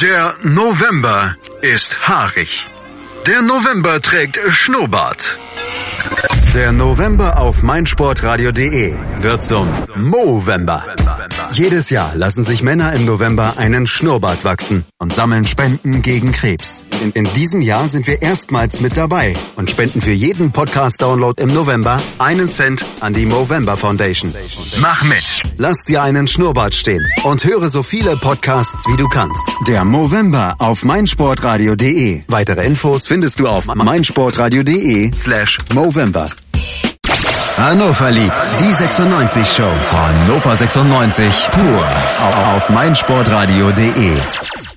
Der November ist haarig. Der November trägt Schnurrbart. Der November auf meinsportradio.de wird zum Movember. Jedes Jahr lassen sich Männer im November einen Schnurrbart wachsen und sammeln Spenden gegen Krebs. In, in diesem Jahr sind wir erstmals mit dabei und spenden für jeden Podcast-Download im November einen Cent an die Movember Foundation. Mach mit! Lass dir einen Schnurrbart stehen und höre so viele Podcasts wie du kannst. Der Movember auf meinsportradio.de. Weitere Infos findest du auf meinsportradio.de slash Movember. Hannover liebt die 96 Show. Hannover 96 pur auf meinsportradio.de.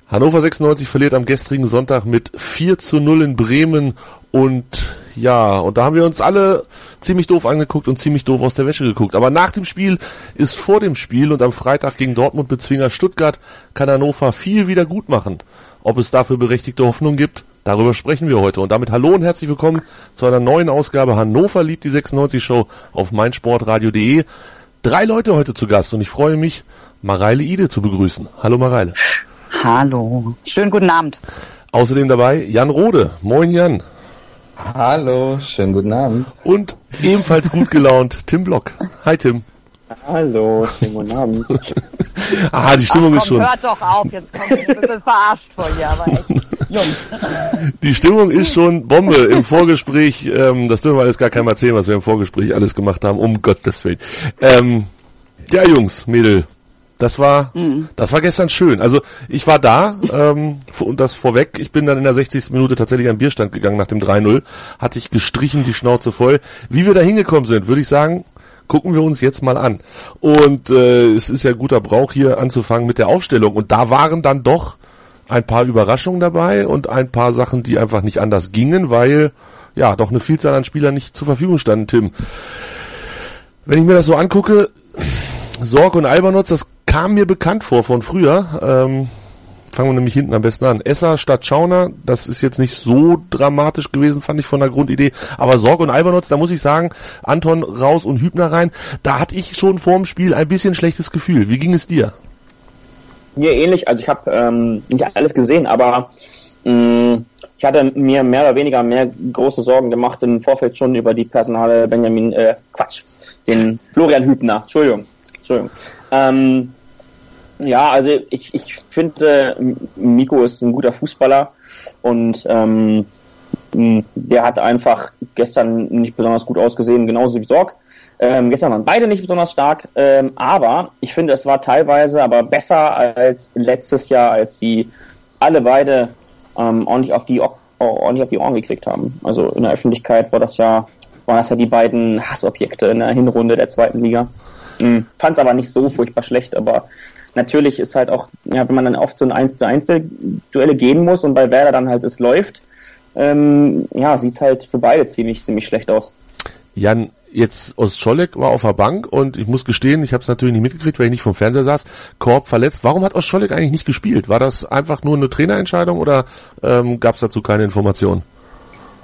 Hannover 96 verliert am gestrigen Sonntag mit 4 zu 0 in Bremen und ja, und da haben wir uns alle ziemlich doof angeguckt und ziemlich doof aus der Wäsche geguckt. Aber nach dem Spiel ist vor dem Spiel und am Freitag gegen Dortmund bezwinger Stuttgart kann Hannover viel wieder gut machen. Ob es dafür berechtigte Hoffnung gibt, darüber sprechen wir heute. Und damit hallo und herzlich willkommen zu einer neuen Ausgabe Hannover liebt die 96 Show auf meinsportradio.de. Drei Leute heute zu Gast und ich freue mich, Mareile Ide zu begrüßen. Hallo Mareile. Hallo. Schönen guten Abend. Außerdem dabei Jan Rode. Moin Jan. Hallo, schönen guten Abend. Und ebenfalls gut gelaunt Tim Block. Hi Tim. Hallo, schönen guten Abend. ah, die Stimmung Ach, komm, ist schon. Hört doch auf, jetzt kommt ich ein bisschen verarscht vor hier, aber echt. Jungs. Die Stimmung ist schon Bombe im Vorgespräch. Ähm, das dürfen wir alles gar keinem erzählen, was wir im Vorgespräch alles gemacht haben. Um Gottes Willen. Ähm, ja, Jungs, Mädel, das war, Mhm. das war gestern schön. Also ich war da ähm, und das vorweg. Ich bin dann in der 60. Minute tatsächlich am Bierstand gegangen nach dem 3-0. Hatte ich gestrichen, die Schnauze voll. Wie wir da hingekommen sind, würde ich sagen, gucken wir uns jetzt mal an. Und äh, es ist ja guter Brauch hier anzufangen mit der Aufstellung. Und da waren dann doch ein paar Überraschungen dabei und ein paar Sachen, die einfach nicht anders gingen, weil ja doch eine Vielzahl an Spielern nicht zur Verfügung standen, Tim. Wenn ich mir das so angucke, Sorg und Albernutz, das kam mir bekannt vor von früher. Ähm, fangen wir nämlich hinten am besten an. Esser statt Schauner, das ist jetzt nicht so dramatisch gewesen, fand ich von der Grundidee. Aber Sorg und Albernutz, da muss ich sagen, Anton raus und Hübner rein, da hatte ich schon vorm Spiel ein bisschen schlechtes Gefühl. Wie ging es dir? Mir ähnlich, also ich habe ähm, nicht alles gesehen, aber mh, ich hatte mir mehr oder weniger mehr große Sorgen gemacht im Vorfeld schon über die Personale Benjamin, äh, Quatsch, den Florian Hübner, Entschuldigung, Entschuldigung. Ähm, ja, also ich, ich finde, Miko ist ein guter Fußballer und ähm, der hat einfach gestern nicht besonders gut ausgesehen, genauso wie Sorg. Ähm, gestern waren beide nicht besonders stark, ähm, aber ich finde, es war teilweise aber besser als letztes Jahr, als sie alle beide ähm, ordentlich auf die ordentlich auf die Ohren gekriegt haben. Also in der Öffentlichkeit war das ja waren das ja die beiden Hassobjekte in der Hinrunde der zweiten Liga. Hm, Fand es aber nicht so furchtbar schlecht, aber natürlich ist halt auch, ja, wenn man dann oft so ein 1 zu 1 Duelle gehen muss und bei Werder dann halt es läuft, ähm, ja, sieht's halt für beide ziemlich, ziemlich schlecht aus. Jan, jetzt Ostscholek war auf der Bank und ich muss gestehen, ich habe es natürlich nicht mitgekriegt, weil ich nicht vom Fernseher saß. Korb verletzt. Warum hat Ostscholek eigentlich nicht gespielt? War das einfach nur eine Trainerentscheidung oder ähm, gab es dazu keine Informationen?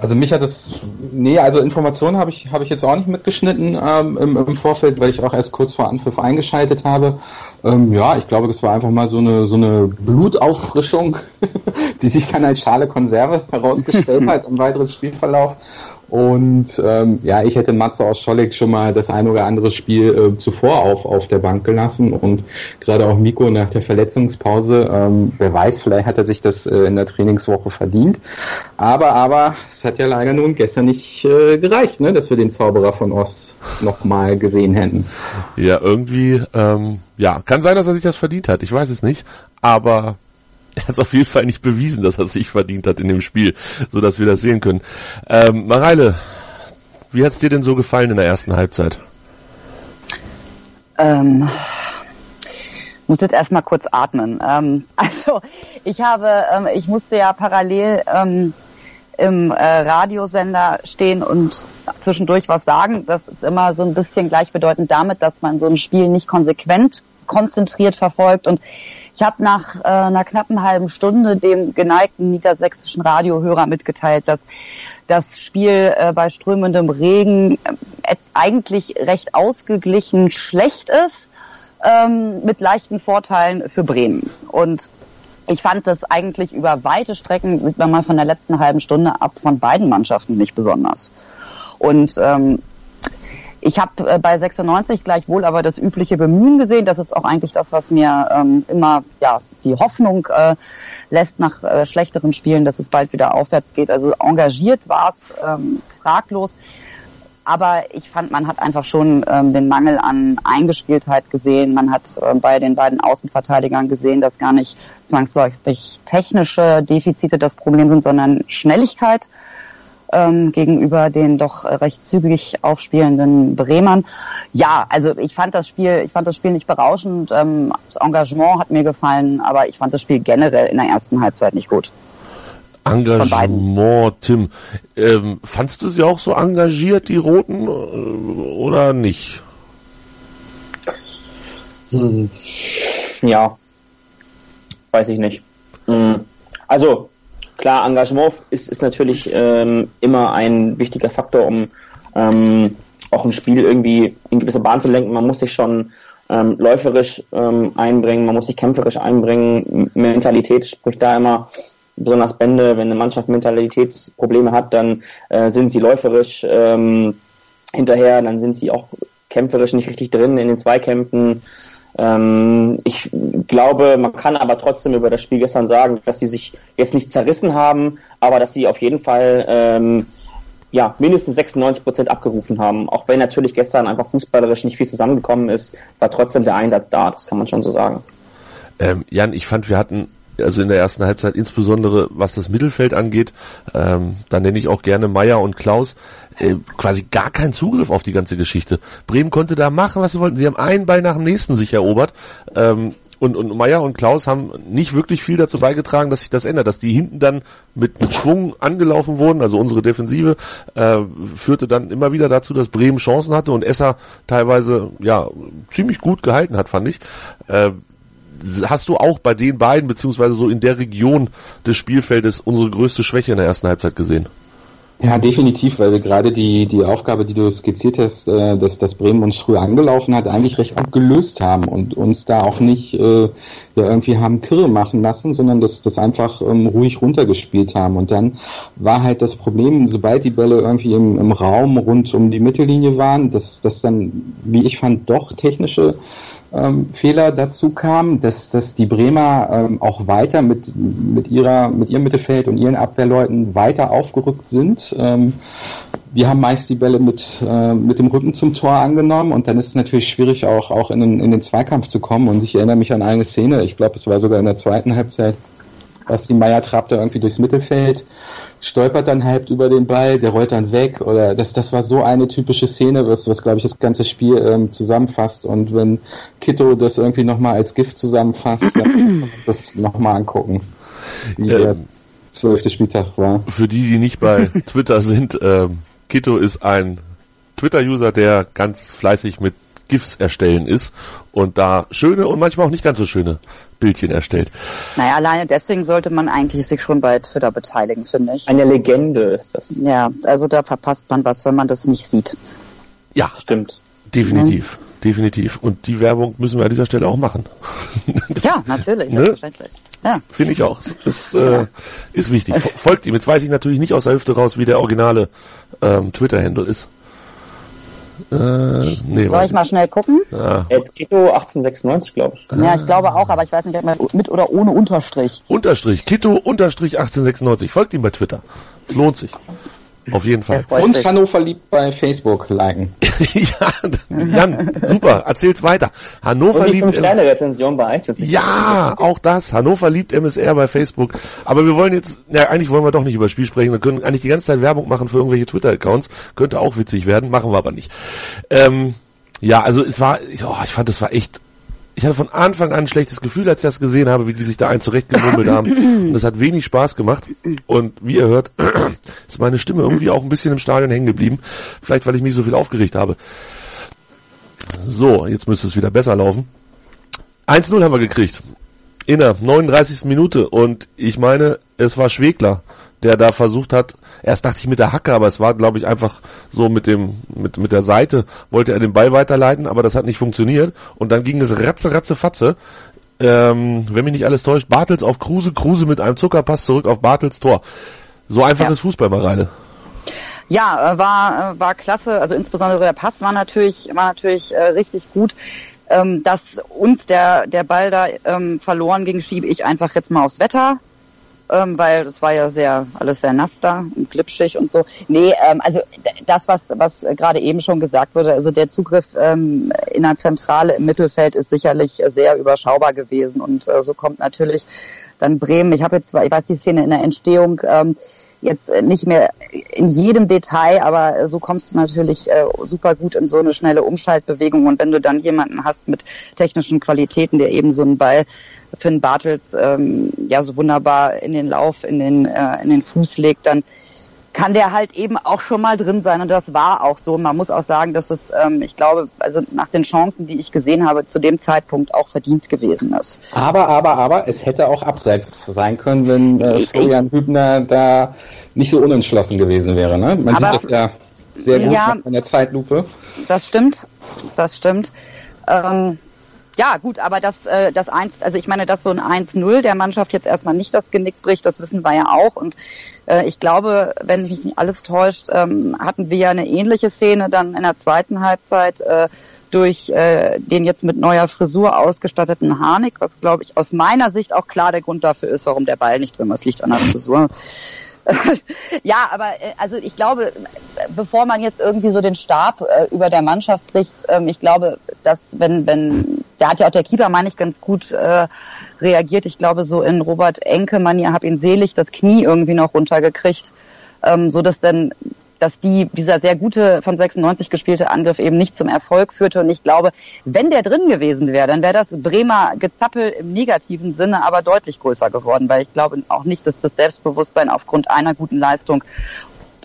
Also mich hat es, nee, also Informationen habe ich, habe ich jetzt auch nicht mitgeschnitten ähm, im, im Vorfeld, weil ich auch erst kurz vor Anpfiff eingeschaltet habe. Ähm, ja, ich glaube, das war einfach mal so eine, so eine Blutauffrischung, die sich dann als schale Konserve herausgestellt hat im weiteren Spielverlauf. Und ähm, ja, ich hätte Matze aus Scholleck schon mal das ein oder andere Spiel äh, zuvor auf, auf der Bank gelassen und gerade auch Miko nach der Verletzungspause, ähm, wer weiß, vielleicht hat er sich das äh, in der Trainingswoche verdient. Aber, aber, es hat ja leider nun gestern nicht äh, gereicht, ne, dass wir den Zauberer von Ost nochmal gesehen hätten. Ja, irgendwie, ähm, ja, kann sein, dass er sich das verdient hat. Ich weiß es nicht, aber er hat auf jeden Fall nicht bewiesen, dass er es sich verdient hat in dem Spiel, so dass wir das sehen können. Ähm, Mareile, wie hat's dir denn so gefallen in der ersten Halbzeit? Ähm, muss jetzt erstmal kurz atmen. Ähm, also ich habe, ähm, ich musste ja parallel ähm, im äh, Radiosender stehen und zwischendurch was sagen. Das ist immer so ein bisschen gleichbedeutend damit, dass man so ein Spiel nicht konsequent konzentriert verfolgt. Und ich habe nach äh, einer knappen halben Stunde dem geneigten niedersächsischen Radiohörer mitgeteilt, dass das Spiel äh, bei strömendem Regen äh, eigentlich recht ausgeglichen schlecht ist, ähm, mit leichten Vorteilen für Bremen. Und ich fand das eigentlich über weite Strecken, sieht man mal von der letzten halben Stunde ab, von beiden Mannschaften nicht besonders. Und ähm, ich habe äh, bei 96 gleichwohl aber das übliche Bemühen gesehen. Das ist auch eigentlich das, was mir ähm, immer ja die Hoffnung äh, lässt nach äh, schlechteren Spielen, dass es bald wieder aufwärts geht. Also engagiert war es ähm, fraglos. Aber ich fand, man hat einfach schon ähm, den Mangel an Eingespieltheit gesehen. Man hat äh, bei den beiden Außenverteidigern gesehen, dass gar nicht zwangsläufig technische Defizite das Problem sind, sondern Schnelligkeit ähm, gegenüber den doch recht zügig aufspielenden Bremern. Ja, also ich fand das Spiel, ich fand das Spiel nicht berauschend. Ähm, das Engagement hat mir gefallen, aber ich fand das Spiel generell in der ersten Halbzeit nicht gut. Engagement, Tim. Ähm, fandst du sie auch so engagiert, die Roten, äh, oder nicht? Hm. Ja, weiß ich nicht. Hm. Also, klar, Engagement ist, ist natürlich ähm, immer ein wichtiger Faktor, um ähm, auch ein Spiel irgendwie in gewisse Bahn zu lenken. Man muss sich schon ähm, läuferisch ähm, einbringen, man muss sich kämpferisch einbringen. Mentalität spricht da immer besonders Bände, wenn eine Mannschaft Mentalitätsprobleme hat, dann äh, sind sie läuferisch ähm, hinterher, dann sind sie auch kämpferisch nicht richtig drin in den Zweikämpfen. Ähm, ich glaube, man kann aber trotzdem über das Spiel gestern sagen, dass sie sich jetzt nicht zerrissen haben, aber dass sie auf jeden Fall ähm, ja, mindestens 96 Prozent abgerufen haben. Auch wenn natürlich gestern einfach fußballerisch nicht viel zusammengekommen ist, war trotzdem der Einsatz da. Das kann man schon so sagen. Ähm, Jan, ich fand, wir hatten also in der ersten Halbzeit, insbesondere was das Mittelfeld angeht, ähm, da nenne ich auch gerne Meier und Klaus, äh, quasi gar keinen Zugriff auf die ganze Geschichte. Bremen konnte da machen, was sie wollten. Sie haben einen Ball nach dem nächsten sich erobert. Ähm, und, und Meier und Klaus haben nicht wirklich viel dazu beigetragen, dass sich das ändert, dass die hinten dann mit, mit Schwung angelaufen wurden, also unsere Defensive äh, führte dann immer wieder dazu, dass Bremen Chancen hatte und Esser teilweise ja ziemlich gut gehalten hat, fand ich. Äh, hast du auch bei den beiden, beziehungsweise so in der Region des Spielfeldes, unsere größte Schwäche in der ersten Halbzeit gesehen? Ja, definitiv, weil wir gerade die, die Aufgabe, die du skizziert hast, äh, dass, dass Bremen uns früher angelaufen hat, eigentlich recht gut gelöst haben und uns da auch nicht äh, ja, irgendwie haben Kirre machen lassen, sondern das, das einfach ähm, ruhig runtergespielt haben. Und dann war halt das Problem, sobald die Bälle irgendwie im, im Raum rund um die Mittellinie waren, dass, dass dann, wie ich fand, doch technische ähm, Fehler dazu kam, dass, dass die Bremer ähm, auch weiter mit, mit, ihrer, mit ihrem Mittelfeld und ihren Abwehrleuten weiter aufgerückt sind. Ähm, wir haben meist die Bälle mit, äh, mit dem Rücken zum Tor angenommen und dann ist es natürlich schwierig, auch, auch in, den, in den Zweikampf zu kommen. Und ich erinnere mich an eine Szene, ich glaube, es war sogar in der zweiten Halbzeit, Basti Meier trabt da irgendwie durchs Mittelfeld, stolpert dann halb über den Ball, der rollt dann weg oder das, das war so eine typische Szene, was, was glaube ich das ganze Spiel ähm, zusammenfasst und wenn Kitto das irgendwie nochmal als Gift zusammenfasst, dann kann man das nochmal angucken, wie ähm, der zwölfte Spieltag war. Für die, die nicht bei Twitter sind, ähm, Kitto ist ein Twitter-User, der ganz fleißig mit GIFs erstellen ist und da schöne und manchmal auch nicht ganz so schöne Bildchen erstellt. Naja, alleine deswegen sollte man eigentlich sich schon bei Twitter beteiligen, finde ich. Eine Legende ist das. Ja, also da verpasst man was, wenn man das nicht sieht. Ja, stimmt. Definitiv. Mhm. Definitiv. Und die Werbung müssen wir an dieser Stelle auch machen. Ja, natürlich. ne? Ja. Finde ich auch. Ist, äh, ist wichtig. Folgt ihm. Jetzt weiß ich natürlich nicht aus der Hüfte raus, wie der originale ähm, Twitter-Handle ist. Äh, nee, Soll ich mal schnell gucken? Ja. Kito 1896, glaube ich. Ja, ich glaube auch, aber ich weiß nicht, ob man mit oder ohne Unterstrich. Unterstrich. Kito Unterstrich 1896. Folgt ihm bei Twitter. Es lohnt sich. Auf jeden Fall. Und Hannover liebt bei Facebook liken. ja, Jan, super. Erzähl's weiter. Hannover Und liebt. Und Sterne Rezension bei iTunes. Ja, auch das. Hannover liebt MSR bei Facebook. Aber wir wollen jetzt, ja, eigentlich wollen wir doch nicht über Spiel sprechen. Wir können eigentlich die ganze Zeit Werbung machen für irgendwelche Twitter-Accounts. Könnte auch witzig werden, machen wir aber nicht. Ähm, ja, also es war, oh, ich fand, das war echt ich hatte von Anfang an ein schlechtes Gefühl, als ich das gesehen habe, wie die sich da ein zurechtgemummelt haben. Und das hat wenig Spaß gemacht. Und wie ihr hört, ist meine Stimme irgendwie auch ein bisschen im Stadion hängen geblieben. Vielleicht, weil ich mich so viel aufgeregt habe. So, jetzt müsste es wieder besser laufen. 1-0 haben wir gekriegt. In der 39. Minute. Und ich meine, es war Schwegler, der da versucht hat, erst dachte ich mit der Hacke, aber es war, glaube ich, einfach so mit dem, mit, mit der Seite wollte er den Ball weiterleiten, aber das hat nicht funktioniert. Und dann ging es ratze, ratze, fatze. ähm, wenn mich nicht alles täuscht, Bartels auf Kruse, Kruse mit einem Zuckerpass zurück auf Bartels Tor. So einfach ja. ist Fußball, Mareile. Ja, äh, war, äh, war klasse. Also insbesondere der Pass war natürlich, war natürlich äh, richtig gut. Ähm, dass uns der, der Ball da ähm, verloren ging, schiebe ich einfach jetzt mal aufs Wetter ähm, weil das war ja sehr alles sehr nass da und glitschig und so. Nee, ähm, also das, was, was gerade eben schon gesagt wurde, also der Zugriff ähm, in der Zentrale im Mittelfeld ist sicherlich sehr überschaubar gewesen und äh, so kommt natürlich dann Bremen. Ich habe jetzt, ich weiß die Szene in der Entstehung, ähm, jetzt nicht mehr in jedem Detail, aber so kommst du natürlich äh, super gut in so eine schnelle Umschaltbewegung. Und wenn du dann jemanden hast mit technischen Qualitäten, der eben so einen Ball Finn Bartels ähm, ja so wunderbar in den Lauf, in den, äh, in den Fuß legt, dann kann der halt eben auch schon mal drin sein. Und das war auch so. Man muss auch sagen, dass es, ähm, ich glaube, also nach den Chancen, die ich gesehen habe, zu dem Zeitpunkt auch verdient gewesen ist. Aber, aber, aber, es hätte auch abseits sein können, wenn äh, Florian Hübner da nicht so unentschlossen gewesen wäre. Ne? Man aber, sieht das ja sehr gut ja, in der Zeitlupe. Das stimmt, das stimmt. Ähm, ja, gut, aber das, äh, das eins, also ich meine, dass so ein 1-0 der Mannschaft jetzt erstmal nicht das Genick bricht, das wissen wir ja auch. Und äh, ich glaube, wenn mich nicht alles täuscht, ähm, hatten wir ja eine ähnliche Szene dann in der zweiten Halbzeit äh, durch äh, den jetzt mit neuer Frisur ausgestatteten Harnik, was glaube ich aus meiner Sicht auch klar der Grund dafür ist, warum der Ball nicht drin ist, liegt an der Frisur. ja, aber äh, also ich glaube, bevor man jetzt irgendwie so den Stab äh, über der Mannschaft bricht, ähm, ich glaube, dass wenn, wenn, da hat ja auch der Keeper, meine ich, ganz gut äh, reagiert. Ich glaube, so in Robert Enke-Manier habe ihn selig das Knie irgendwie noch runtergekriegt, ähm, so dass dann dass die, dieser sehr gute von 96 gespielte Angriff eben nicht zum Erfolg führte. Und ich glaube, wenn der drin gewesen wäre, dann wäre das Bremer Gezappel im negativen Sinne aber deutlich größer geworden, weil ich glaube auch nicht, dass das Selbstbewusstsein aufgrund einer guten Leistung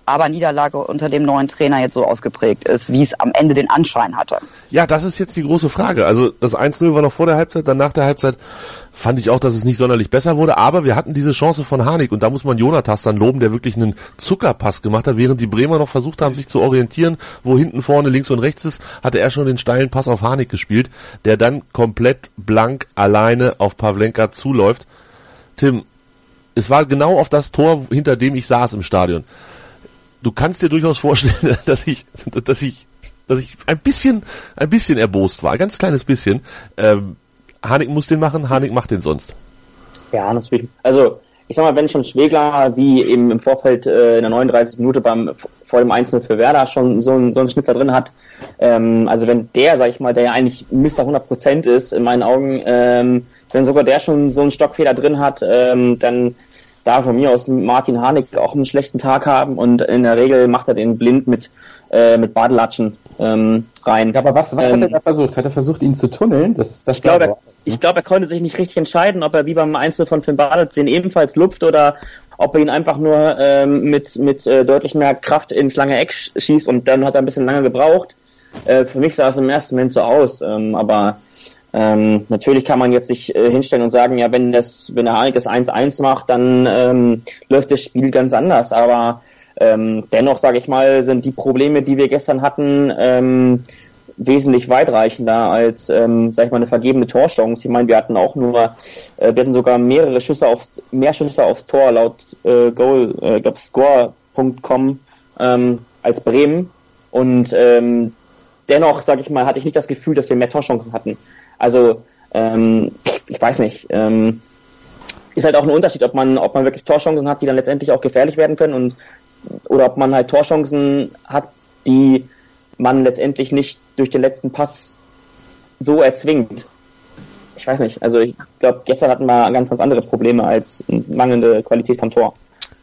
aber Niederlage unter dem neuen Trainer jetzt so ausgeprägt ist, wie es am Ende den Anschein hatte. Ja, das ist jetzt die große Frage. Also das 1-0 war noch vor der Halbzeit, dann nach der Halbzeit fand ich auch, dass es nicht sonderlich besser wurde, aber wir hatten diese Chance von Harnik und da muss man Jonathas dann loben, der wirklich einen Zuckerpass gemacht hat, während die Bremer noch versucht haben, sich zu orientieren, wo hinten vorne links und rechts ist, hatte er schon den steilen Pass auf Harnik gespielt, der dann komplett blank alleine auf Pavlenka zuläuft. Tim, es war genau auf das Tor, hinter dem ich saß im Stadion du kannst dir durchaus vorstellen, dass ich, dass ich, dass ich ein bisschen, ein bisschen erbost war, ein ganz kleines bisschen. Ähm, Hanik muss den machen, Hanik macht den sonst. Ja, natürlich. Also ich sag mal, wenn schon Schwegler wie eben im Vorfeld äh, in der 39 Minute beim vor dem Einzelnen für Werder schon so, ein, so einen Schnitzer drin hat, ähm, also wenn der, sag ich mal, der ja eigentlich Mr. 100% ist, in meinen Augen, ähm, wenn sogar der schon so einen Stockfehler drin hat, ähm, dann da von mir aus Martin Harnik auch einen schlechten Tag haben und in der Regel macht er den blind mit, äh, mit Badelatschen ähm, rein. Ja, aber was, was ähm, hat er da versucht? Hat er versucht, ihn zu tunneln? Das, das ich glaube, er, ich glaube, er konnte sich nicht richtig entscheiden, ob er wie beim Einzel von Finn Bartels den ebenfalls lupft oder ob er ihn einfach nur ähm, mit, mit äh, deutlich mehr Kraft ins lange Eck schießt und dann hat er ein bisschen lange gebraucht. Äh, für mich sah es im ersten Moment so aus, ähm, aber ähm, natürlich kann man jetzt sich äh, hinstellen und sagen, ja, wenn das, wenn Hanik das 1-1 macht, dann ähm, läuft das Spiel ganz anders. Aber ähm, dennoch, sage ich mal, sind die Probleme, die wir gestern hatten, ähm, wesentlich weitreichender als, ähm, sag ich mal, eine vergebene Torchance. Ich meine, wir hatten auch nur, äh, wir hatten sogar mehrere Schüsse aufs, mehr Schüsse aufs Tor laut äh, Goal, äh, glaub, Score.com ähm, als Bremen. Und ähm, dennoch, sage ich mal, hatte ich nicht das Gefühl, dass wir mehr Torchancen hatten. Also ähm, ich weiß nicht. Ähm, ist halt auch ein Unterschied, ob man, ob man wirklich Torchancen hat, die dann letztendlich auch gefährlich werden können und oder ob man halt Torchancen hat, die man letztendlich nicht durch den letzten Pass so erzwingt. Ich weiß nicht. Also ich glaube, gestern hatten wir ganz, ganz andere Probleme als mangelnde Qualität vom Tor.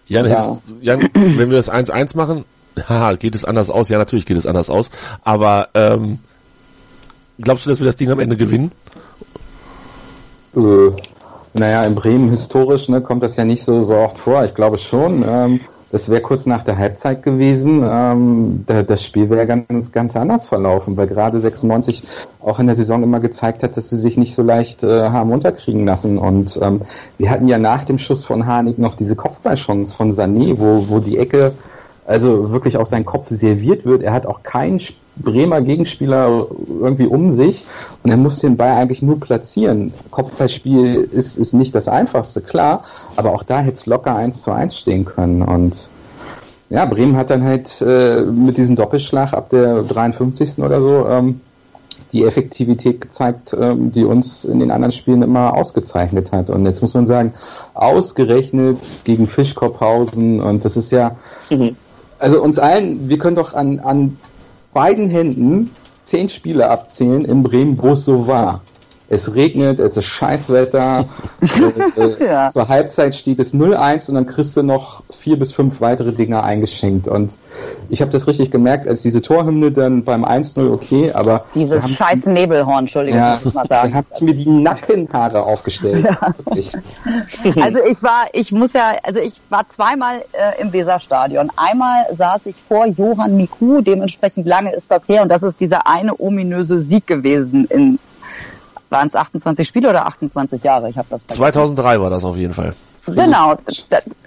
Jan, ja. Jan wenn wir das 1-1 machen, haha, geht es anders aus? Ja, natürlich geht es anders aus. Aber ähm, Glaubst du, dass wir das Ding am Ende gewinnen? Äh, naja, in Bremen historisch ne, kommt das ja nicht so, so oft vor. Ich glaube schon. Ähm, das wäre kurz nach der Halbzeit gewesen. Ähm, da, das Spiel wäre ganz, ganz anders verlaufen, weil gerade 96 auch in der Saison immer gezeigt hat, dass sie sich nicht so leicht äh, haben unterkriegen lassen. Und ähm, wir hatten ja nach dem Schuss von Harnik noch diese Kopfballchance von Sané, wo, wo die Ecke also wirklich auf seinen Kopf serviert wird. Er hat auch keinen Bremer Gegenspieler irgendwie um sich und er muss den Ball eigentlich nur platzieren. Kopfballspiel ist, ist nicht das einfachste, klar, aber auch da hätte es locker 1 zu 1 stehen können und ja, Bremen hat dann halt äh, mit diesem Doppelschlag ab der 53. oder so ähm, die Effektivität gezeigt, ähm, die uns in den anderen Spielen immer ausgezeichnet hat. Und jetzt muss man sagen, ausgerechnet gegen Fischkopphausen und das ist ja, mhm. also uns allen, wir können doch an, an beiden Händen zehn Spiele abzählen in Bremen, wo es so war. Es regnet, es ist Scheißwetter. äh, ja. Zur Halbzeit steht es 0-1 und dann kriegst du noch vier bis fünf weitere Dinger eingeschenkt. Und ich habe das richtig gemerkt, als diese Torhymne dann beim 1-0 okay, aber. Dieses scheiß Nebelhorn, Entschuldigung, ja, muss ich mal sagen. Dann habe ich mir die Nackenhaare aufgestellt. Ja. Also ich war, ich muss ja, also ich war zweimal äh, im Weserstadion. Einmal saß ich vor Johann Miku, dementsprechend lange ist das her und das ist dieser eine ominöse Sieg gewesen in waren es 28 Spiele oder 28 Jahre? Ich habe das. Vergessen. 2003 war das auf jeden Fall. Genau,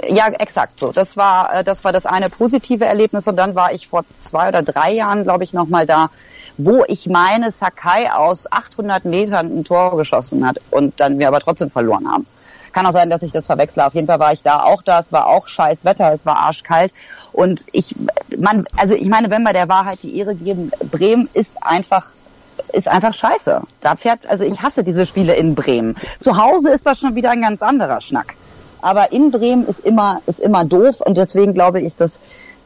ja, exakt so. Das war, äh, das war das eine positive Erlebnis und dann war ich vor zwei oder drei Jahren, glaube ich, nochmal da, wo ich meine Sakai aus 800 Metern ein Tor geschossen hat und dann wir aber trotzdem verloren haben. Kann auch sein, dass ich das verwechsle. Auf jeden Fall war ich da auch da. Es war auch scheiß Wetter. Es war arschkalt. Und ich, man, also ich meine, wenn wir der Wahrheit die Ehre geben, Bremen ist einfach ist einfach scheiße. Da fährt, also ich hasse diese Spiele in Bremen. Zu Hause ist das schon wieder ein ganz anderer Schnack. Aber in Bremen ist immer, ist immer doof und deswegen glaube ich, dass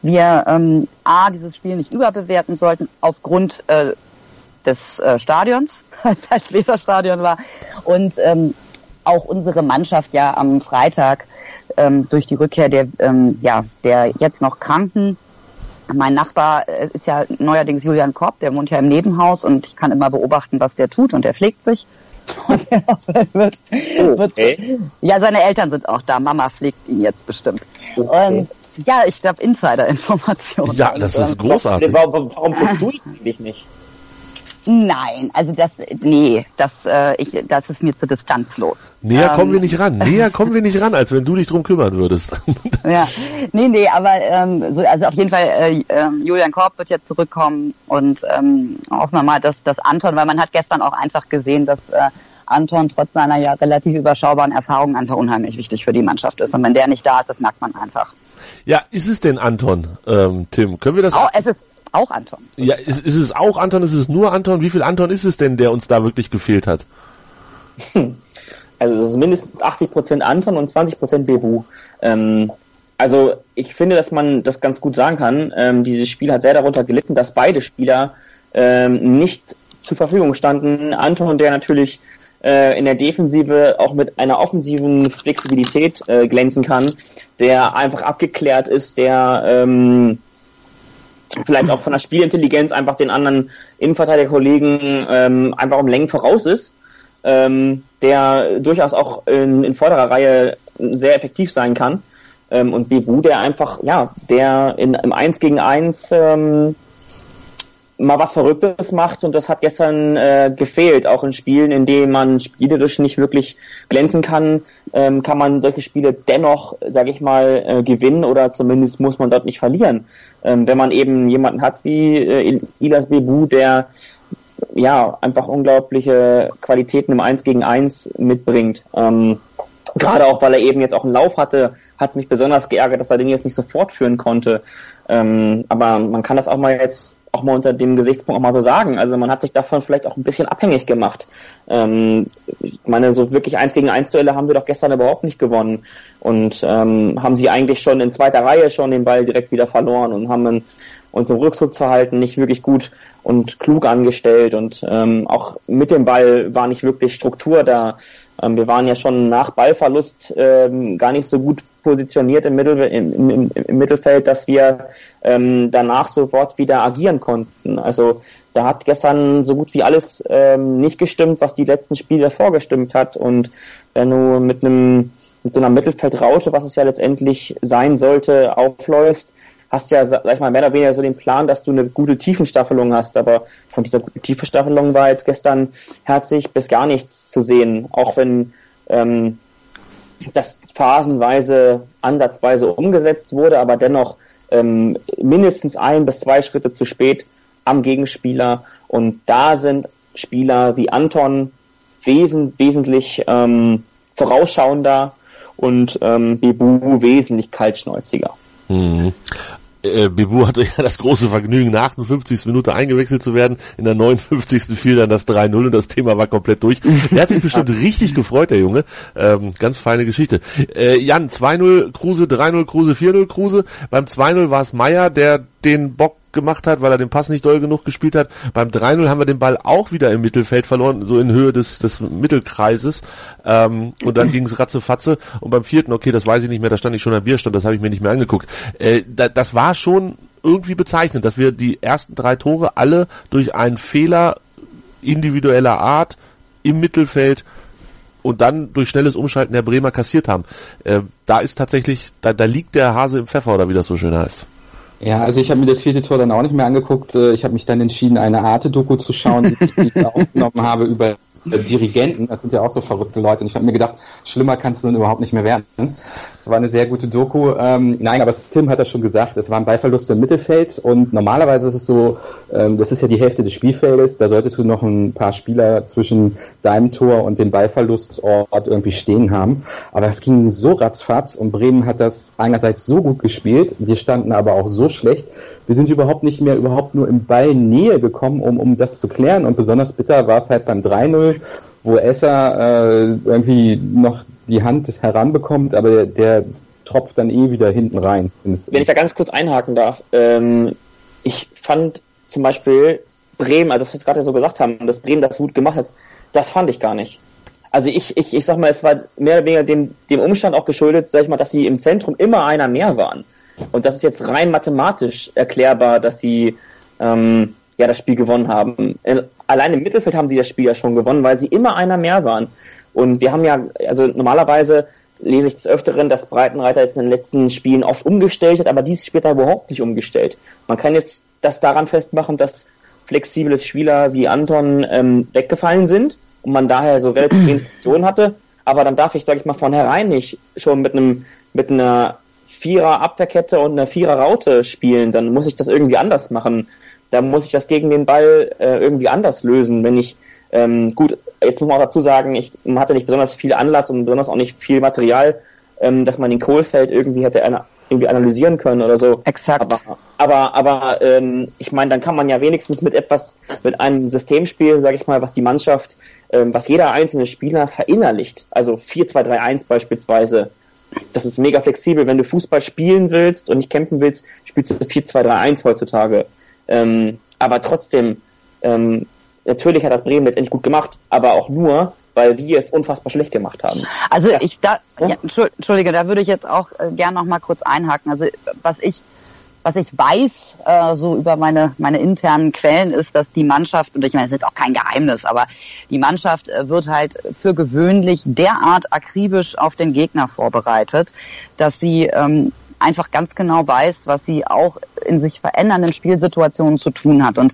wir ähm, A, dieses Spiel nicht überbewerten sollten aufgrund äh, des äh, Stadions, als halt Weserstadion war. Und ähm, auch unsere Mannschaft ja am Freitag ähm, durch die Rückkehr der, ähm, ja, der jetzt noch Kranken mein Nachbar äh, ist ja neuerdings Julian Kopp, der wohnt ja im Nebenhaus und ich kann immer beobachten, was der tut und der pflegt sich. Und er wird, oh, wird, ja, seine Eltern sind auch da. Mama pflegt ihn jetzt bestimmt. Okay. Und ja, ich glaube Insider-Informationen. Ja, das ist großartig. Warum, warum pflegst du ihn nicht? Nein, also das, nee, das, äh, ich, das ist mir zu distanzlos. Näher ähm, kommen wir nicht ran. Näher kommen wir nicht ran, als wenn du dich drum kümmern würdest. ja, nee, nee, aber ähm, so, also auf jeden Fall, äh, äh, Julian Korb wird jetzt zurückkommen und ähm, hoffen wir mal, dass, dass Anton, weil man hat gestern auch einfach gesehen, dass äh, Anton trotz seiner ja relativ überschaubaren Erfahrungen einfach unheimlich wichtig für die Mannschaft ist. Und wenn der nicht da ist, das merkt man einfach. Ja, ist es denn Anton, ähm, Tim? Können wir das? Oh, es ist auch Anton. Ja, ist, ist es auch Anton? Ist es nur Anton? Wie viel Anton ist es denn, der uns da wirklich gefehlt hat? Also es ist mindestens 80% Anton und 20% Bebu. Ähm, also ich finde, dass man das ganz gut sagen kann. Ähm, dieses Spiel hat sehr darunter gelitten, dass beide Spieler ähm, nicht zur Verfügung standen. Anton, der natürlich äh, in der Defensive auch mit einer offensiven Flexibilität äh, glänzen kann, der einfach abgeklärt ist, der ähm, vielleicht auch von der Spielintelligenz einfach den anderen Innenverteidigerkollegen ähm, einfach um Längen voraus ist, ähm, der durchaus auch in, in vorderer Reihe sehr effektiv sein kann. Ähm, und Bebu, der einfach, ja, der in, im 1 gegen 1 ähm, mal was Verrücktes macht und das hat gestern äh, gefehlt, auch in Spielen, in denen man spielerisch nicht wirklich glänzen kann, ähm, kann man solche Spiele dennoch, sage ich mal, äh, gewinnen oder zumindest muss man dort nicht verlieren. Ähm, wenn man eben jemanden hat wie äh, Ilas Bebu, der ja einfach unglaubliche Qualitäten im 1 gegen 1 mitbringt. Ähm, Gerade auch, weil er eben jetzt auch einen Lauf hatte, hat es mich besonders geärgert, dass er den jetzt nicht so fortführen konnte. Ähm, aber man kann das auch mal jetzt auch mal unter dem Gesichtspunkt auch mal so sagen. Also man hat sich davon vielleicht auch ein bisschen abhängig gemacht. Ähm, ich meine, so wirklich eins gegen eins Duelle haben wir doch gestern überhaupt nicht gewonnen und ähm, haben sie eigentlich schon in zweiter Reihe schon den Ball direkt wieder verloren und haben uns im Rückzugsverhalten nicht wirklich gut und klug angestellt und ähm, auch mit dem Ball war nicht wirklich Struktur da. Ähm, wir waren ja schon nach Ballverlust ähm, gar nicht so gut positioniert im, Mittel, im, im, im Mittelfeld, dass wir ähm, danach sofort wieder agieren konnten. Also da hat gestern so gut wie alles ähm, nicht gestimmt, was die letzten Spiele vorgestimmt hat. Und wenn du mit einem mit so einer Mittelfeldraute, was es ja letztendlich sein sollte, aufläufst, hast ja, sag ich mal, mehr oder weniger so den Plan, dass du eine gute Tiefenstaffelung hast, aber von dieser guten Tiefenstaffelung war jetzt gestern herzlich bis gar nichts zu sehen, auch wenn ähm, das phasenweise, ansatzweise umgesetzt wurde, aber dennoch ähm, mindestens ein bis zwei Schritte zu spät am Gegenspieler und da sind Spieler wie Anton wesen, wesentlich ähm, vorausschauender und ähm, Bebu wesentlich kaltschnäuziger. Mhm äh, Bibu hatte ja das große Vergnügen, in der 58. Minute eingewechselt zu werden. In der 59. fiel dann das 3-0 und das Thema war komplett durch. Der hat sich bestimmt richtig gefreut, der Junge. Ähm, ganz feine Geschichte. Äh, Jan, 2-0 Kruse, 3-0 Kruse, 4-0 Kruse. Beim 2-0 war es Meier, der den Bock gemacht hat, weil er den Pass nicht doll genug gespielt hat. Beim 3-0 haben wir den Ball auch wieder im Mittelfeld verloren, so in Höhe des, des Mittelkreises. Ähm, und dann ging es ratzefatze. Und beim vierten, okay, das weiß ich nicht mehr, da stand ich schon am Bierstand, das habe ich mir nicht mehr angeguckt. Äh, da, das war schon irgendwie bezeichnend, dass wir die ersten drei Tore alle durch einen Fehler individueller Art im Mittelfeld und dann durch schnelles Umschalten der Bremer kassiert haben. Äh, da ist tatsächlich, da, da liegt der Hase im Pfeffer oder wie das so schön heißt. Ja, also ich habe mir das vierte Tor dann auch nicht mehr angeguckt. Äh, ich habe mich dann entschieden, eine Arte-Doku zu schauen, die ich aufgenommen habe über Dirigenten. Das sind ja auch so verrückte Leute. Und ich habe mir gedacht, schlimmer kannst du dann überhaupt nicht mehr werden. Es war eine sehr gute Doku. Ähm, nein, aber Tim hat das schon gesagt, es waren Ballverluste im Mittelfeld und normalerweise ist es so, ähm, das ist ja die Hälfte des Spielfeldes, da solltest du noch ein paar Spieler zwischen deinem Tor und dem Ballverlustort irgendwie stehen haben. Aber es ging so ratzfatz und Bremen hat das einerseits so gut gespielt, wir standen aber auch so schlecht. Wir sind überhaupt nicht mehr überhaupt nur im Ball Nähe gekommen, um, um das zu klären und besonders bitter war es halt beim 3-0 wo Esser äh, irgendwie noch die Hand heranbekommt, aber der, der tropft dann eh wieder hinten rein. Wenn ich da ganz kurz einhaken darf, ähm, ich fand zum Beispiel Bremen, also das, was wir gerade so gesagt haben, dass Bremen das gut gemacht hat, das fand ich gar nicht. Also ich, ich, ich sag mal, es war mehr oder weniger dem, dem Umstand auch geschuldet, sag ich mal, dass sie im Zentrum immer einer mehr waren. Und das ist jetzt rein mathematisch erklärbar, dass sie ähm, ja das Spiel gewonnen haben. Allein im Mittelfeld haben sie das Spiel ja schon gewonnen, weil sie immer einer mehr waren. Und wir haben ja, also normalerweise lese ich des Öfteren, dass Breitenreiter jetzt in den letzten Spielen oft umgestellt hat, aber dieses Spiel hat er überhaupt nicht umgestellt. Man kann jetzt das daran festmachen, dass flexible Spieler wie Anton ähm, weggefallen sind und man daher so relativ wenig Optionen hatte. Aber dann darf ich, sage ich mal, von herein nicht schon mit einem mit einer Vierer Abwehrkette und einer Vierer Raute spielen. Dann muss ich das irgendwie anders machen. Da muss ich das gegen den Ball äh, irgendwie anders lösen, wenn ich ähm, gut, jetzt muss man auch dazu sagen, ich hatte nicht besonders viel Anlass und besonders auch nicht viel Material, ähm, dass man den Kohlfeld irgendwie hätte ana irgendwie analysieren können oder so. Exakt. Aber, aber, aber ähm, ich meine, dann kann man ja wenigstens mit etwas, mit einem System spielen, sage ich mal, was die Mannschaft, ähm, was jeder einzelne Spieler verinnerlicht. Also 4-2-3-1 beispielsweise. Das ist mega flexibel. Wenn du Fußball spielen willst und nicht kämpfen willst, spielst du 4-2-3-1 heutzutage. Ähm, aber trotzdem, ähm, natürlich hat das Bremen letztendlich gut gemacht, aber auch nur, weil wir es unfassbar schlecht gemacht haben. Also das, ich da, ja, entschuldige, da würde ich jetzt auch äh, gern noch mal kurz einhaken. Also was ich was ich weiß, äh, so über meine, meine internen Quellen, ist, dass die Mannschaft, und ich meine, es ist auch kein Geheimnis, aber die Mannschaft äh, wird halt für gewöhnlich derart akribisch auf den Gegner vorbereitet, dass sie ähm, einfach ganz genau weiß, was sie auch in sich verändernden Spielsituationen zu tun hat. Und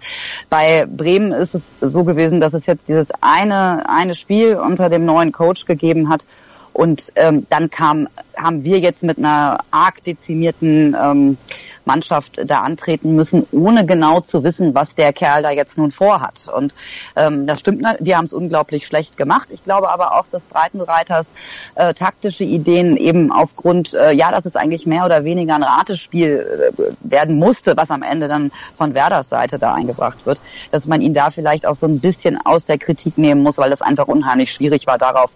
bei Bremen ist es so gewesen, dass es jetzt dieses eine, eine Spiel unter dem neuen Coach gegeben hat. Und ähm, dann kam, haben wir jetzt mit einer arg dezimierten ähm, Mannschaft da antreten müssen, ohne genau zu wissen, was der Kerl da jetzt nun vorhat. Und ähm, das stimmt, die haben es unglaublich schlecht gemacht. Ich glaube aber auch, dass Breitenreiters äh, taktische Ideen eben aufgrund, äh, ja, dass es eigentlich mehr oder weniger ein Ratespiel äh, werden musste, was am Ende dann von Werders Seite da eingebracht wird, dass man ihn da vielleicht auch so ein bisschen aus der Kritik nehmen muss, weil das einfach unheimlich schwierig war, darauf